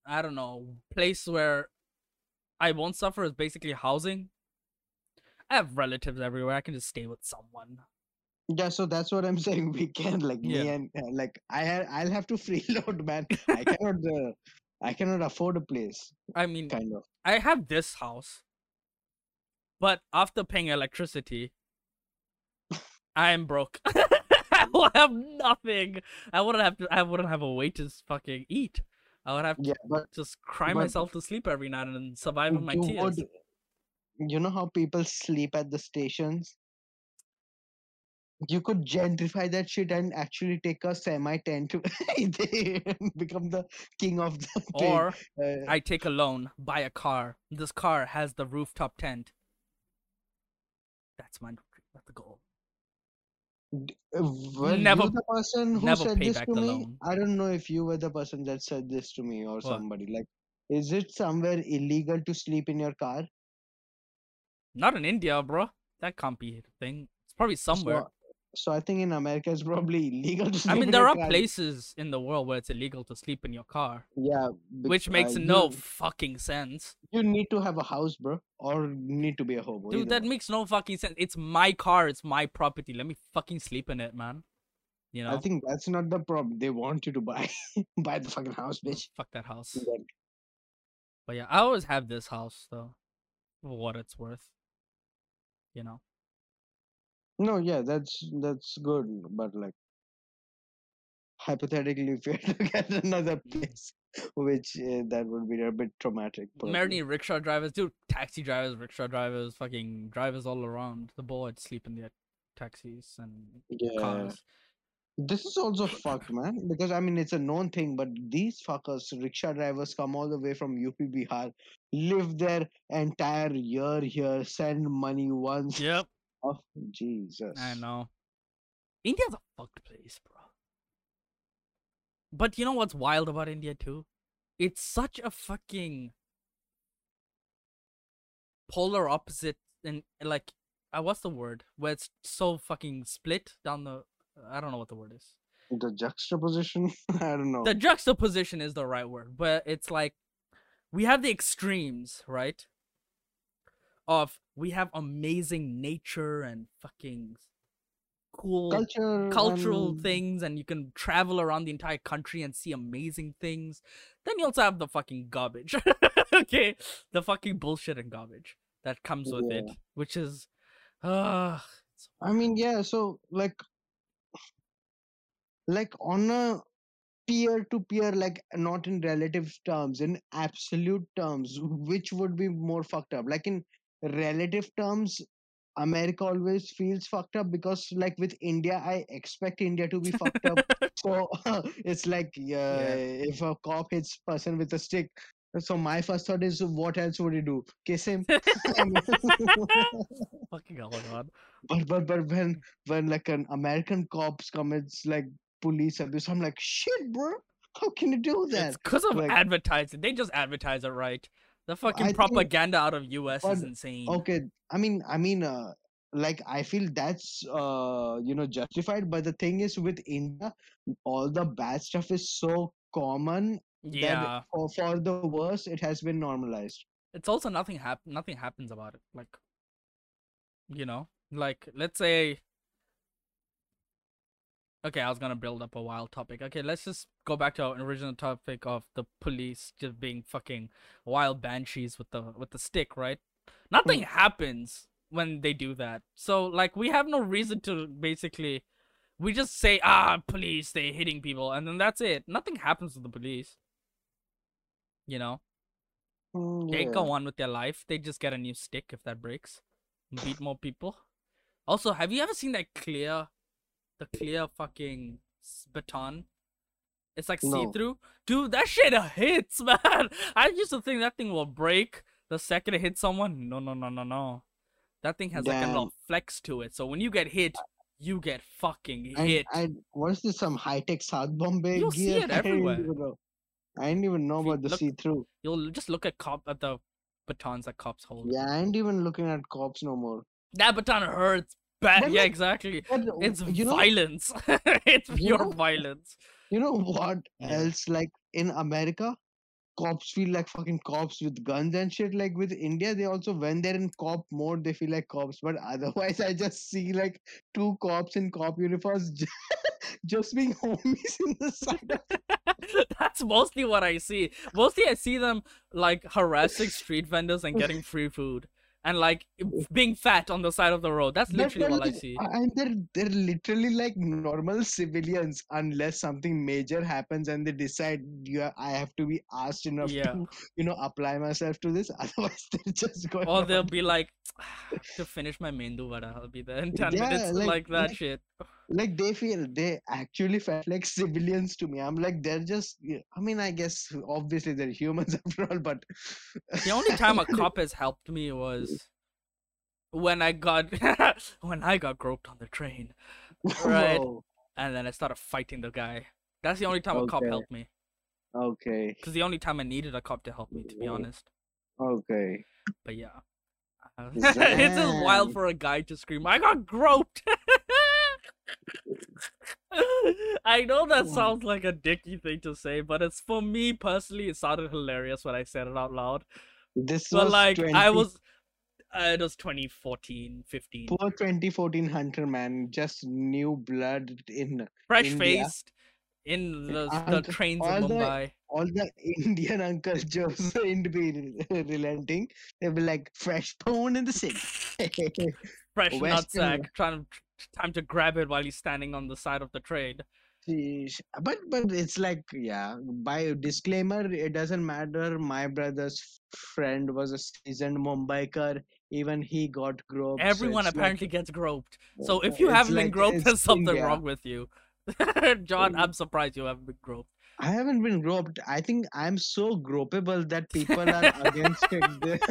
I don't know, place where I won't suffer is basically housing. I have relatives everywhere. I can just stay with someone. Yeah, so that's what I'm saying. We can like me Yeah. and uh, like I I'll have to freeload, man. I cannot. Uh, I cannot afford a place, I mean, kind of. I have this house, but after paying electricity, I am broke. I will have nothing. I wouldn't have to. I wouldn't have a way to fucking eat. I would have to but just cry but myself to sleep every night and survive on my tears. would. You know how people sleep at the stations? You could gentrify that shit and actually take a semi tent to become the king of the. Or uh, I take a loan, buy a car. This car has the rooftop tent. That's my that's the goal. uh, were Never- you the person who never said this back to the me? loan. I don't know if you were the person that said this to me or What? somebody. Like, is it somewhere illegal to sleep in your car? Not in India, bro. That can't be a thing. It's probably somewhere. So, so I think in America it's probably illegal to sleep I mean, there are car. places in the world where it's illegal to sleep in your car, Yeah, which makes uh, no You, fucking sense. you need to have a house, bro, or you need to be a hobo. Dude, that one. makes no fucking sense. It's my car, it's my property. Let me fucking sleep in it, man. You know? I think that's not the problem. They want you to buy buy the fucking house, bitch. Fuck that house. Then- But yeah, I always have this house though. For what it's worth. You know. No, yeah, that's that's good, but like hypothetically, if you had to get another place, which uh, that would be a bit traumatic. Many rickshaw drivers, dude, taxi drivers, rickshaw drivers, fucking drivers all around. The board sleep in their taxis and Yeah, cars. This is also fucked, man. Because I mean, it's a known thing, but these fuckers, rickshaw drivers, come all the way from UP Bihar, live their entire year here, send money once. Yep. Oh, Jesus. I know. India's a fucked place, bro. But you know what's wild about India too? It's such a fucking polar opposite and like uh, what's the word? Where it's so fucking split down the I don't know what the word is. The juxtaposition? I don't know. The juxtaposition is the right word, but it's like we have the extremes, right? Of we have amazing nature and fucking cool Culture. cultural and- things and you can travel around the entire country and see amazing things. Then you also have the fucking garbage. okay. The fucking bullshit and garbage that comes with it. Which is uh I mean, yeah, so like like on a peer to peer, like not in relative terms, in absolute terms, which would be more fucked up? Like in relative terms, America always feels fucked up because like with India, I expect India to be fucked up. So it's like uh, if a cop hits person with a stick. So my first thought is, what else would he do? Kiss him? Fucking hell god. but but but when when like an American cops commits like police abuse, I'm like, shit, bro. How can you do that? It's because of like- advertising. They just advertise it right. The fucking think- propaganda out of US is insane. Okay, I mean, I mean, uh, like I feel that's uh, you know justified. But the thing is, with India, all the bad stuff is so common yeah. that for, for the worse, it has been normalized. it's also nothing hap- nothing happens about it like you know like let's say okay i was gonna build up a wild topic. Okay let's just go back to our original topic of the police just being fucking wild banshees with the with the stick right? Nothing happens when they do that. So like we have no reason to basically we just say ah police they're hitting people and then that's it. Nothing happens to the police. You know? Mm, they go on with their life. They just get a new stick if that breaks. Beat more people. Also, have you ever seen that clear, the clear fucking baton? It's like No. see through. Dude, that shit hits, man. I used to think that thing will break the second it hits someone. No, no, no, no, no. That thing has like a Damn. little flex to it. So when you get hit, you get fucking hit. and what's this? Some high tech South Bombay You'll see gear? it I didn't everywhere. even know. I didn't even know about the see through. You'll just look at cop at the batons that cops hold. Yeah, I ain't even looking at cops no more. That baton hurts bad. But yeah, like, exactly. It's you know, violence. it's pure know- violence. you know what else? Like in America, cops feel like fucking cops with guns and shit. Like with India, they also when they're in cop mode, they feel like cops. But otherwise, I just see like two cops in cop uniforms ju- just being homies in the side. That's mostly what I see. Mostly I see them like harassing street vendors and getting free food. And like being fat on the side of the road. That's literally they're all I see. And they're they're literally like normal civilians unless something major happens and they decide you are, I have to be asked enough Yeah. to you know apply myself to this. Otherwise, they're just going. Or they'll on. be like, ah, to finish my mendu vada, I'll be there in 10 Yeah, minutes. like- Like, that like- shit. Like they feel they actually felt like civilians to me. I'm like they're just. I mean, I guess obviously they're humans after all, but The only time a cop has helped me was when I got when I got groped on the train. right. Whoa, And then I started fighting the guy. That's the only time a cop helped me. okay, Because the only time I needed a cop to help me, to be honest. okay. But yeah. It's just wild for a guy to scream, I got groped! I know that sounds like a dicky thing to say, but it's for me personally, it sounded hilarious when I said it out loud. This But was like, 20, I was. Uh, it was 2014, 15. poor 2014 hunter man, just new blood in Fresh India. faced in the, the trains in all the- Mumbai. all the Indian Uncle Joes ain't be re- relenting. They'll be like fresh bone in the city. Fresh Western- nutsack, trying to time to grab it while he's standing on the side of the trade. But but it's like yeah. By disclaimer, it doesn't matter. My brother's friend was a seasoned Mumbaikar. Even he got groped. so Everyone like- apparently gets groped. So if you haven't been groped, there's something India. wrong with you. John. I'm surprised you haven't been groped. I haven't been groped. I think I'm so gropable that people are against it.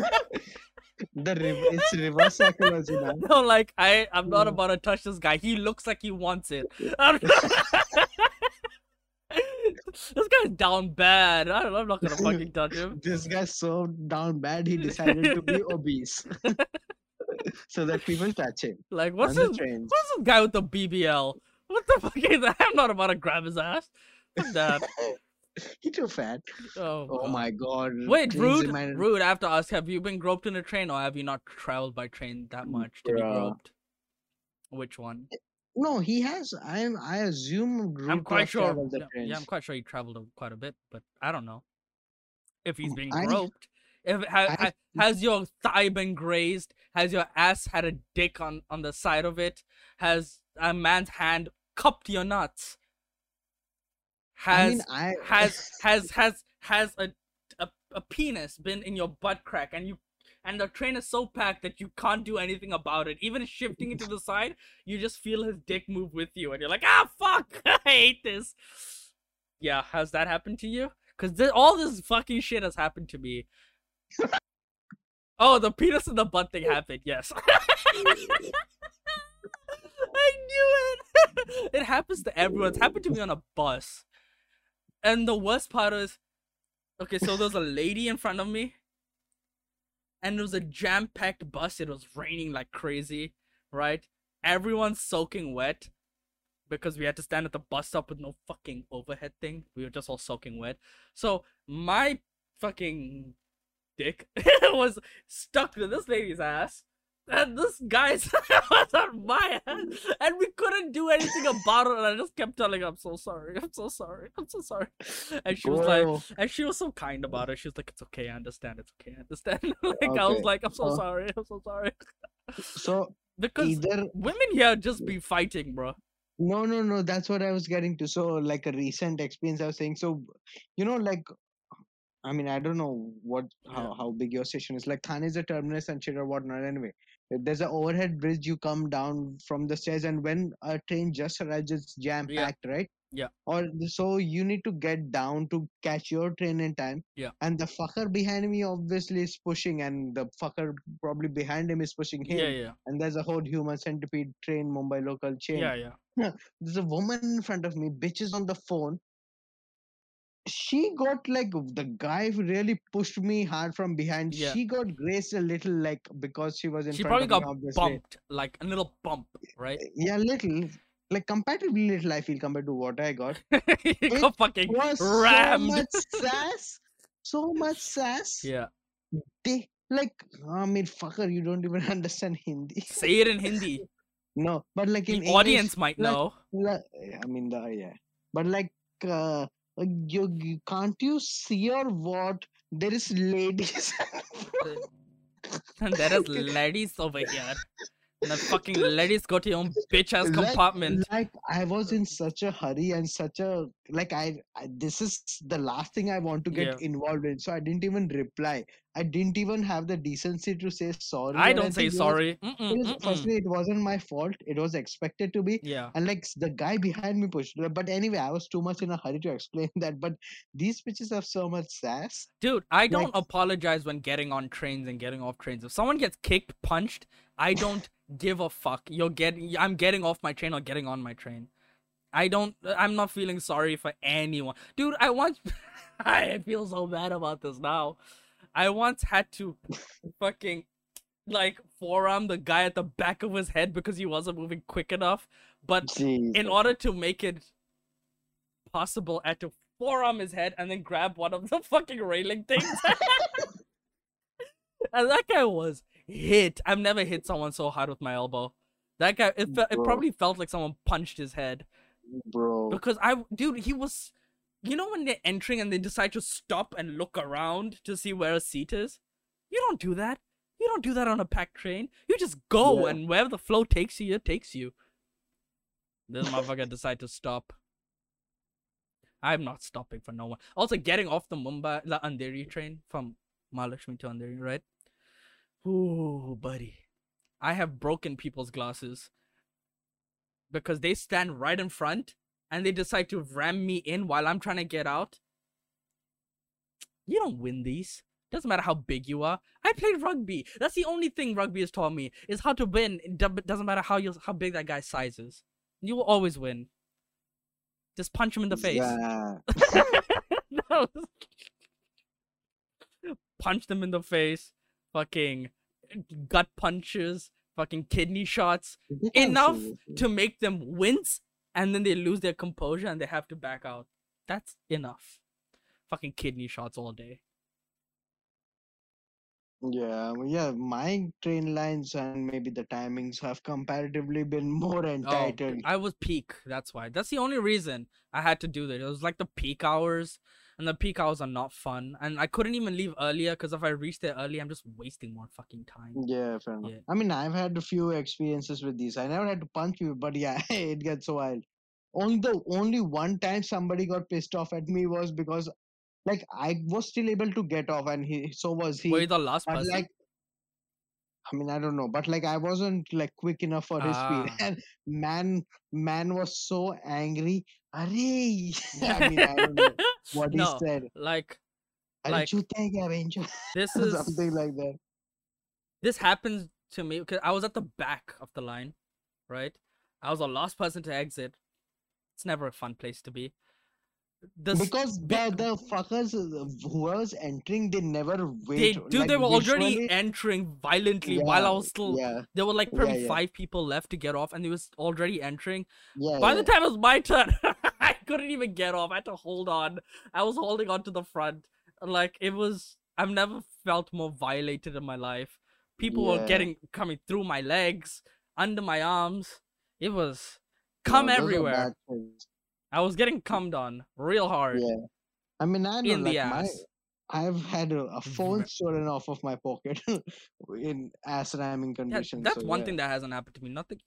The, rev- it's reverse psychology. No, like I, I'm not about to touch this guy. He looks like he wants it. This guy's down bad. I, I'm not gonna fucking touch him. This guy's so down bad he decided to be obese. so that people touch him Like, what's this? What's this guy with the BBL? What the fuck is that? I'm not about to grab his ass. Fuck that. he too fat. Oh, Oh my god. Wait, rude, reminded- rude. I have to ask: Have you been groped in a train, or have you not traveled by train that much to be groped? Which one? No, he has. I am. I assume. Rude I'm quite sure. Yeah, yeah, I'm quite sure he traveled quite a bit, but I don't know if he's Mm, being I- groped. If ha, I- ha- has your thigh been grazed? Has your ass had a dick on on the side of it? Has a man's hand cupped your nuts? Has I mean, I has has has has a, a a penis been in your butt crack and you and the train is so packed that you can't do anything about it even shifting it to the side you just feel his dick move with you and you're like ah fuck i hate this yeah has that happened to you because all this fucking shit has happened to me oh the penis in the butt thing happened yes I knew it. it happens to everyone. It's happened to me on a bus. And the worst part is, okay, so there's a lady in front of me, and it was a jam-packed bus. It was raining like crazy, right? Everyone's soaking wet because we had to stand at the bus stop with no fucking overhead thing. We were just all soaking wet. So my fucking dick was stuck to this lady's ass. And this guy's was on my ass, and we couldn't do anything about it. And I just kept telling her, "I'm so sorry, I'm so sorry, I'm so sorry." And she was like, and she was so kind about it. She was like, "It's okay, I understand. It's okay, I understand." like I was like, "I'm so so- sorry, I'm so sorry," so because either women here just be fighting, bro. no, no, no. That's what I was getting to. So, like a recent experience, I was saying. So, you know, like, I mean, I don't know what how Yeah. how big your station is. Like, Thane is a terminus and shit or whatnot. Anyway, there's an overhead bridge. You come down from the stairs, and when a train just arrives, it's jam packed, right? Yeah. Or so you need to get down to catch your train in time. Yeah. And the fucker behind me obviously is pushing, and the fucker probably behind him is pushing him. Yeah, yeah, And there's a whole human centipede train Mumbai local chain. yeah, yeah. There's a woman in front of me, bitches on the phone. She got like the guy who really pushed me hard from behind. Yeah. She got graced a little like because she was in She probably me, got bumped, like a little bump, right? Yeah, little. Like comparatively little, I feel compared to what I got. you got fucking Was rammed. so much sass, so much sass. Yeah. They like, I mean, fucker, you don't even understand Hindi. Say it in Hindi. No, but like in the English, audience might like- know. La- I mean, the, yeah, but like, uh, like you, can't you see or what? There is ladies. And there is ladies over here. And the fucking ladies got your own bitch ass Like- compartment. like I was in such a hurry and such a like I, I this is the last thing I want to get Yeah. involved in, so I didn't even reply. I didn't even have the decency to say sorry. I don't say. Was- sorry. it Mm-mm, was- mm-mm. firstly, it wasn't my fault. It was expected to be. Yeah. And like the guy behind me pushed. But anyway, I was too much in a hurry to explain that. But these bitches have so much sass. Dude, I don't Like- apologize when getting on trains and getting off trains. If someone gets kicked, punched, I don't give a fuck. You're getting I'm getting off my train or getting on my train. I don't I'm not feeling sorry for anyone. Dude, I once I feel so bad about this now. I once had to fucking like forearm the guy at the back of his head because he wasn't moving quick enough. But in order to make it possible, I had to forearm his head and then grab one of the fucking railing things. and that guy was hit. I've never hit someone so hard with my elbow. That guy, it, fe- it probably felt like someone punched his head bro. because I, dude, he was. You know when they're entering and they decide to stop and look around to see where a seat is? You don't do that. You don't do that on a packed train. You just go Yeah. and wherever the flow takes you, it takes you. This motherfucker decide to stop. I'm not stopping for no one. Also, getting off the Mumbai the Andheri train from Mahalakshmi to Andheri, right? Ooh, buddy, I have broken people's glasses because they stand right in front and they decide to ram me in while I'm trying to get out, you don't win these. Doesn't matter how big you are. I played rugby. That's the only thing rugby has taught me is how to win. It doesn't matter how you how big that guy's size is. You will always win. Just punch him in the face. Yeah. No. Punch them in the face. Fucking gut punches. Fucking kidney shots Enough to make them wince, and then they lose their composure and they have to back out. That's enough. Fucking kidney shots all day. Yeah, yeah. My train lines and maybe the timings have comparatively been more Oh, entitled. I was peak. That's why. That's the only reason I had to do that. It was like the peak hours, and the peak hours are not fun. And I couldn't even leave earlier because if I reached there early, I'm just wasting more fucking time. Yeah, fair enough. Yeah. I mean, I've had a few experiences with these. I never had to punch people, but yeah, it gets so wild. Only the only one time somebody got pissed off at me was because, like, I was still able to get off, and he so was he. Were you the last but person? like, I mean, I don't know, but like, I wasn't like quick enough for his speed, Ah. and man, man was so angry. Arey! I mean, I don't know what no, he said. like "Arey, like, chute kya bencho?" this is Something like that. this happens to me because I was at the back of the line, right? I was the last person to exit. It's never a fun place to be. The because the the fuckers uh, who was entering they never wait they dude, like, they were already visually- entering violently while I was still. yeah There were like probably yeah. five people left to get off, and they was already entering. yeah By yeah. the time it was my turn, couldn't even get off. I had to hold on. I was holding on to the front. Like it was. I've never felt more violated in my life. People were getting coming through my legs, under my arms. It was come No, everywhere. I was getting cummed on real hard. yeah i mean i know In the like my ass. i've had a, a phone stolen off of my pocket in ass ramming Yeah, conditions that's so one yeah. thing that hasn't happened to me. Nothing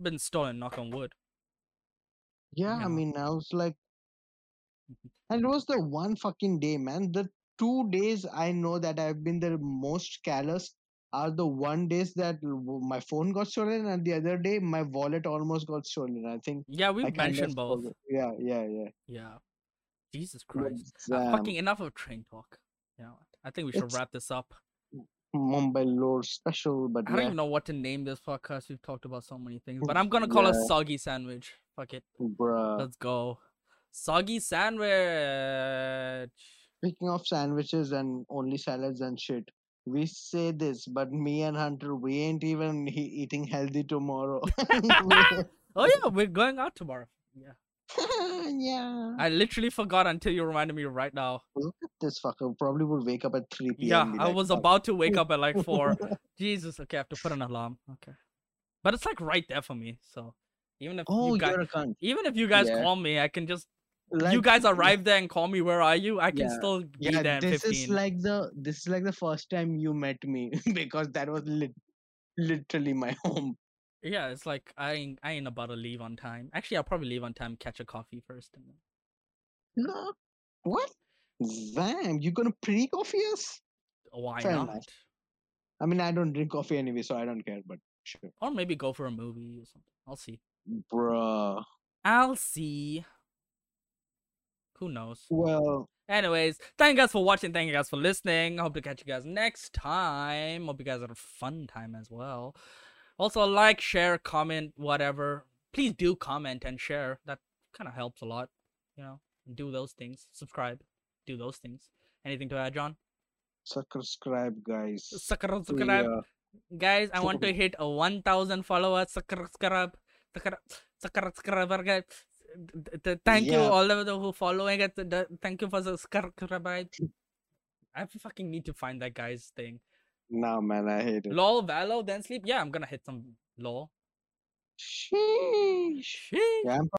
been stolen. Knock on wood. Yeah Yeah. i mean i was like Mhm. and it was the one fucking day man the two days i know that i've been the most callous are the one days that w- my phone got stolen and the other day my wallet almost got stolen i think Yeah, we mentioned both. forgot. yeah yeah yeah Yeah. Jesus Christ. Uh, fucking enough of train talk. You know, I think we should It's- wrap this up. Mumbai Lore special, but I don't yeah, even know what to name this podcast. We've talked about so many things, but I'm gonna call it soggy sandwich. Fuck it. bruh. Let's go. Soggy sandwich. Speaking of sandwiches and only salads and shit, we say this, but me and Hunter, we ain't even he- eating healthy tomorrow. Oh yeah, we're going out tomorrow. Yeah. yeah. I literally forgot until you reminded me right now. Look at this fucker. Probably will wake up at 3 p.m. Yeah, I like, was about to wake up at like four. Jesus, okay, I have to put an alarm. Okay. But it's like right there for me. So even if Oh, you guys you're a cunt. even if you guys Yeah. call me, I can just you guys arrive there and call me where are you? I can Yeah. still be yeah, there this 15. is like the this is like the first time you met me because that was lit- literally my home. Yeah, it's like I ain't I ain't about to leave on time. Actually, I'll probably leave on time, catch a coffee first, and then No, what? Damn, you gonna pre-coffee us? why Fair not? enough. I mean, I don't drink coffee anyway, so I don't care. But sure, Or maybe go for a movie or something. I'll see. bruh. I'll see. Who knows? Well, Anyways, thank you guys for watching. Thank you guys for listening. Hope to catch you guys next time. Hope you guys had a fun time as well. Also, like, share, comment, whatever. Please do comment and share. That kind of helps a lot. You know, do those things. Subscribe. Do those things. Anything to add, John? subscribe, guys. Subscribe. Subscribe. uh, Guys, I want to hit a 1,000 followers. Subscribe. Subscribe. Subscribe. guys. Th- th- Thank you Yeah. all of the who following it. th- th- Thank you for subscribe. I fucking need to find that guy's thing. Nah, man, I hate it. LOL, Valo, then sleep. Yeah, I'm gonna hit some LOL. Sheesh. Sheesh. Yeah,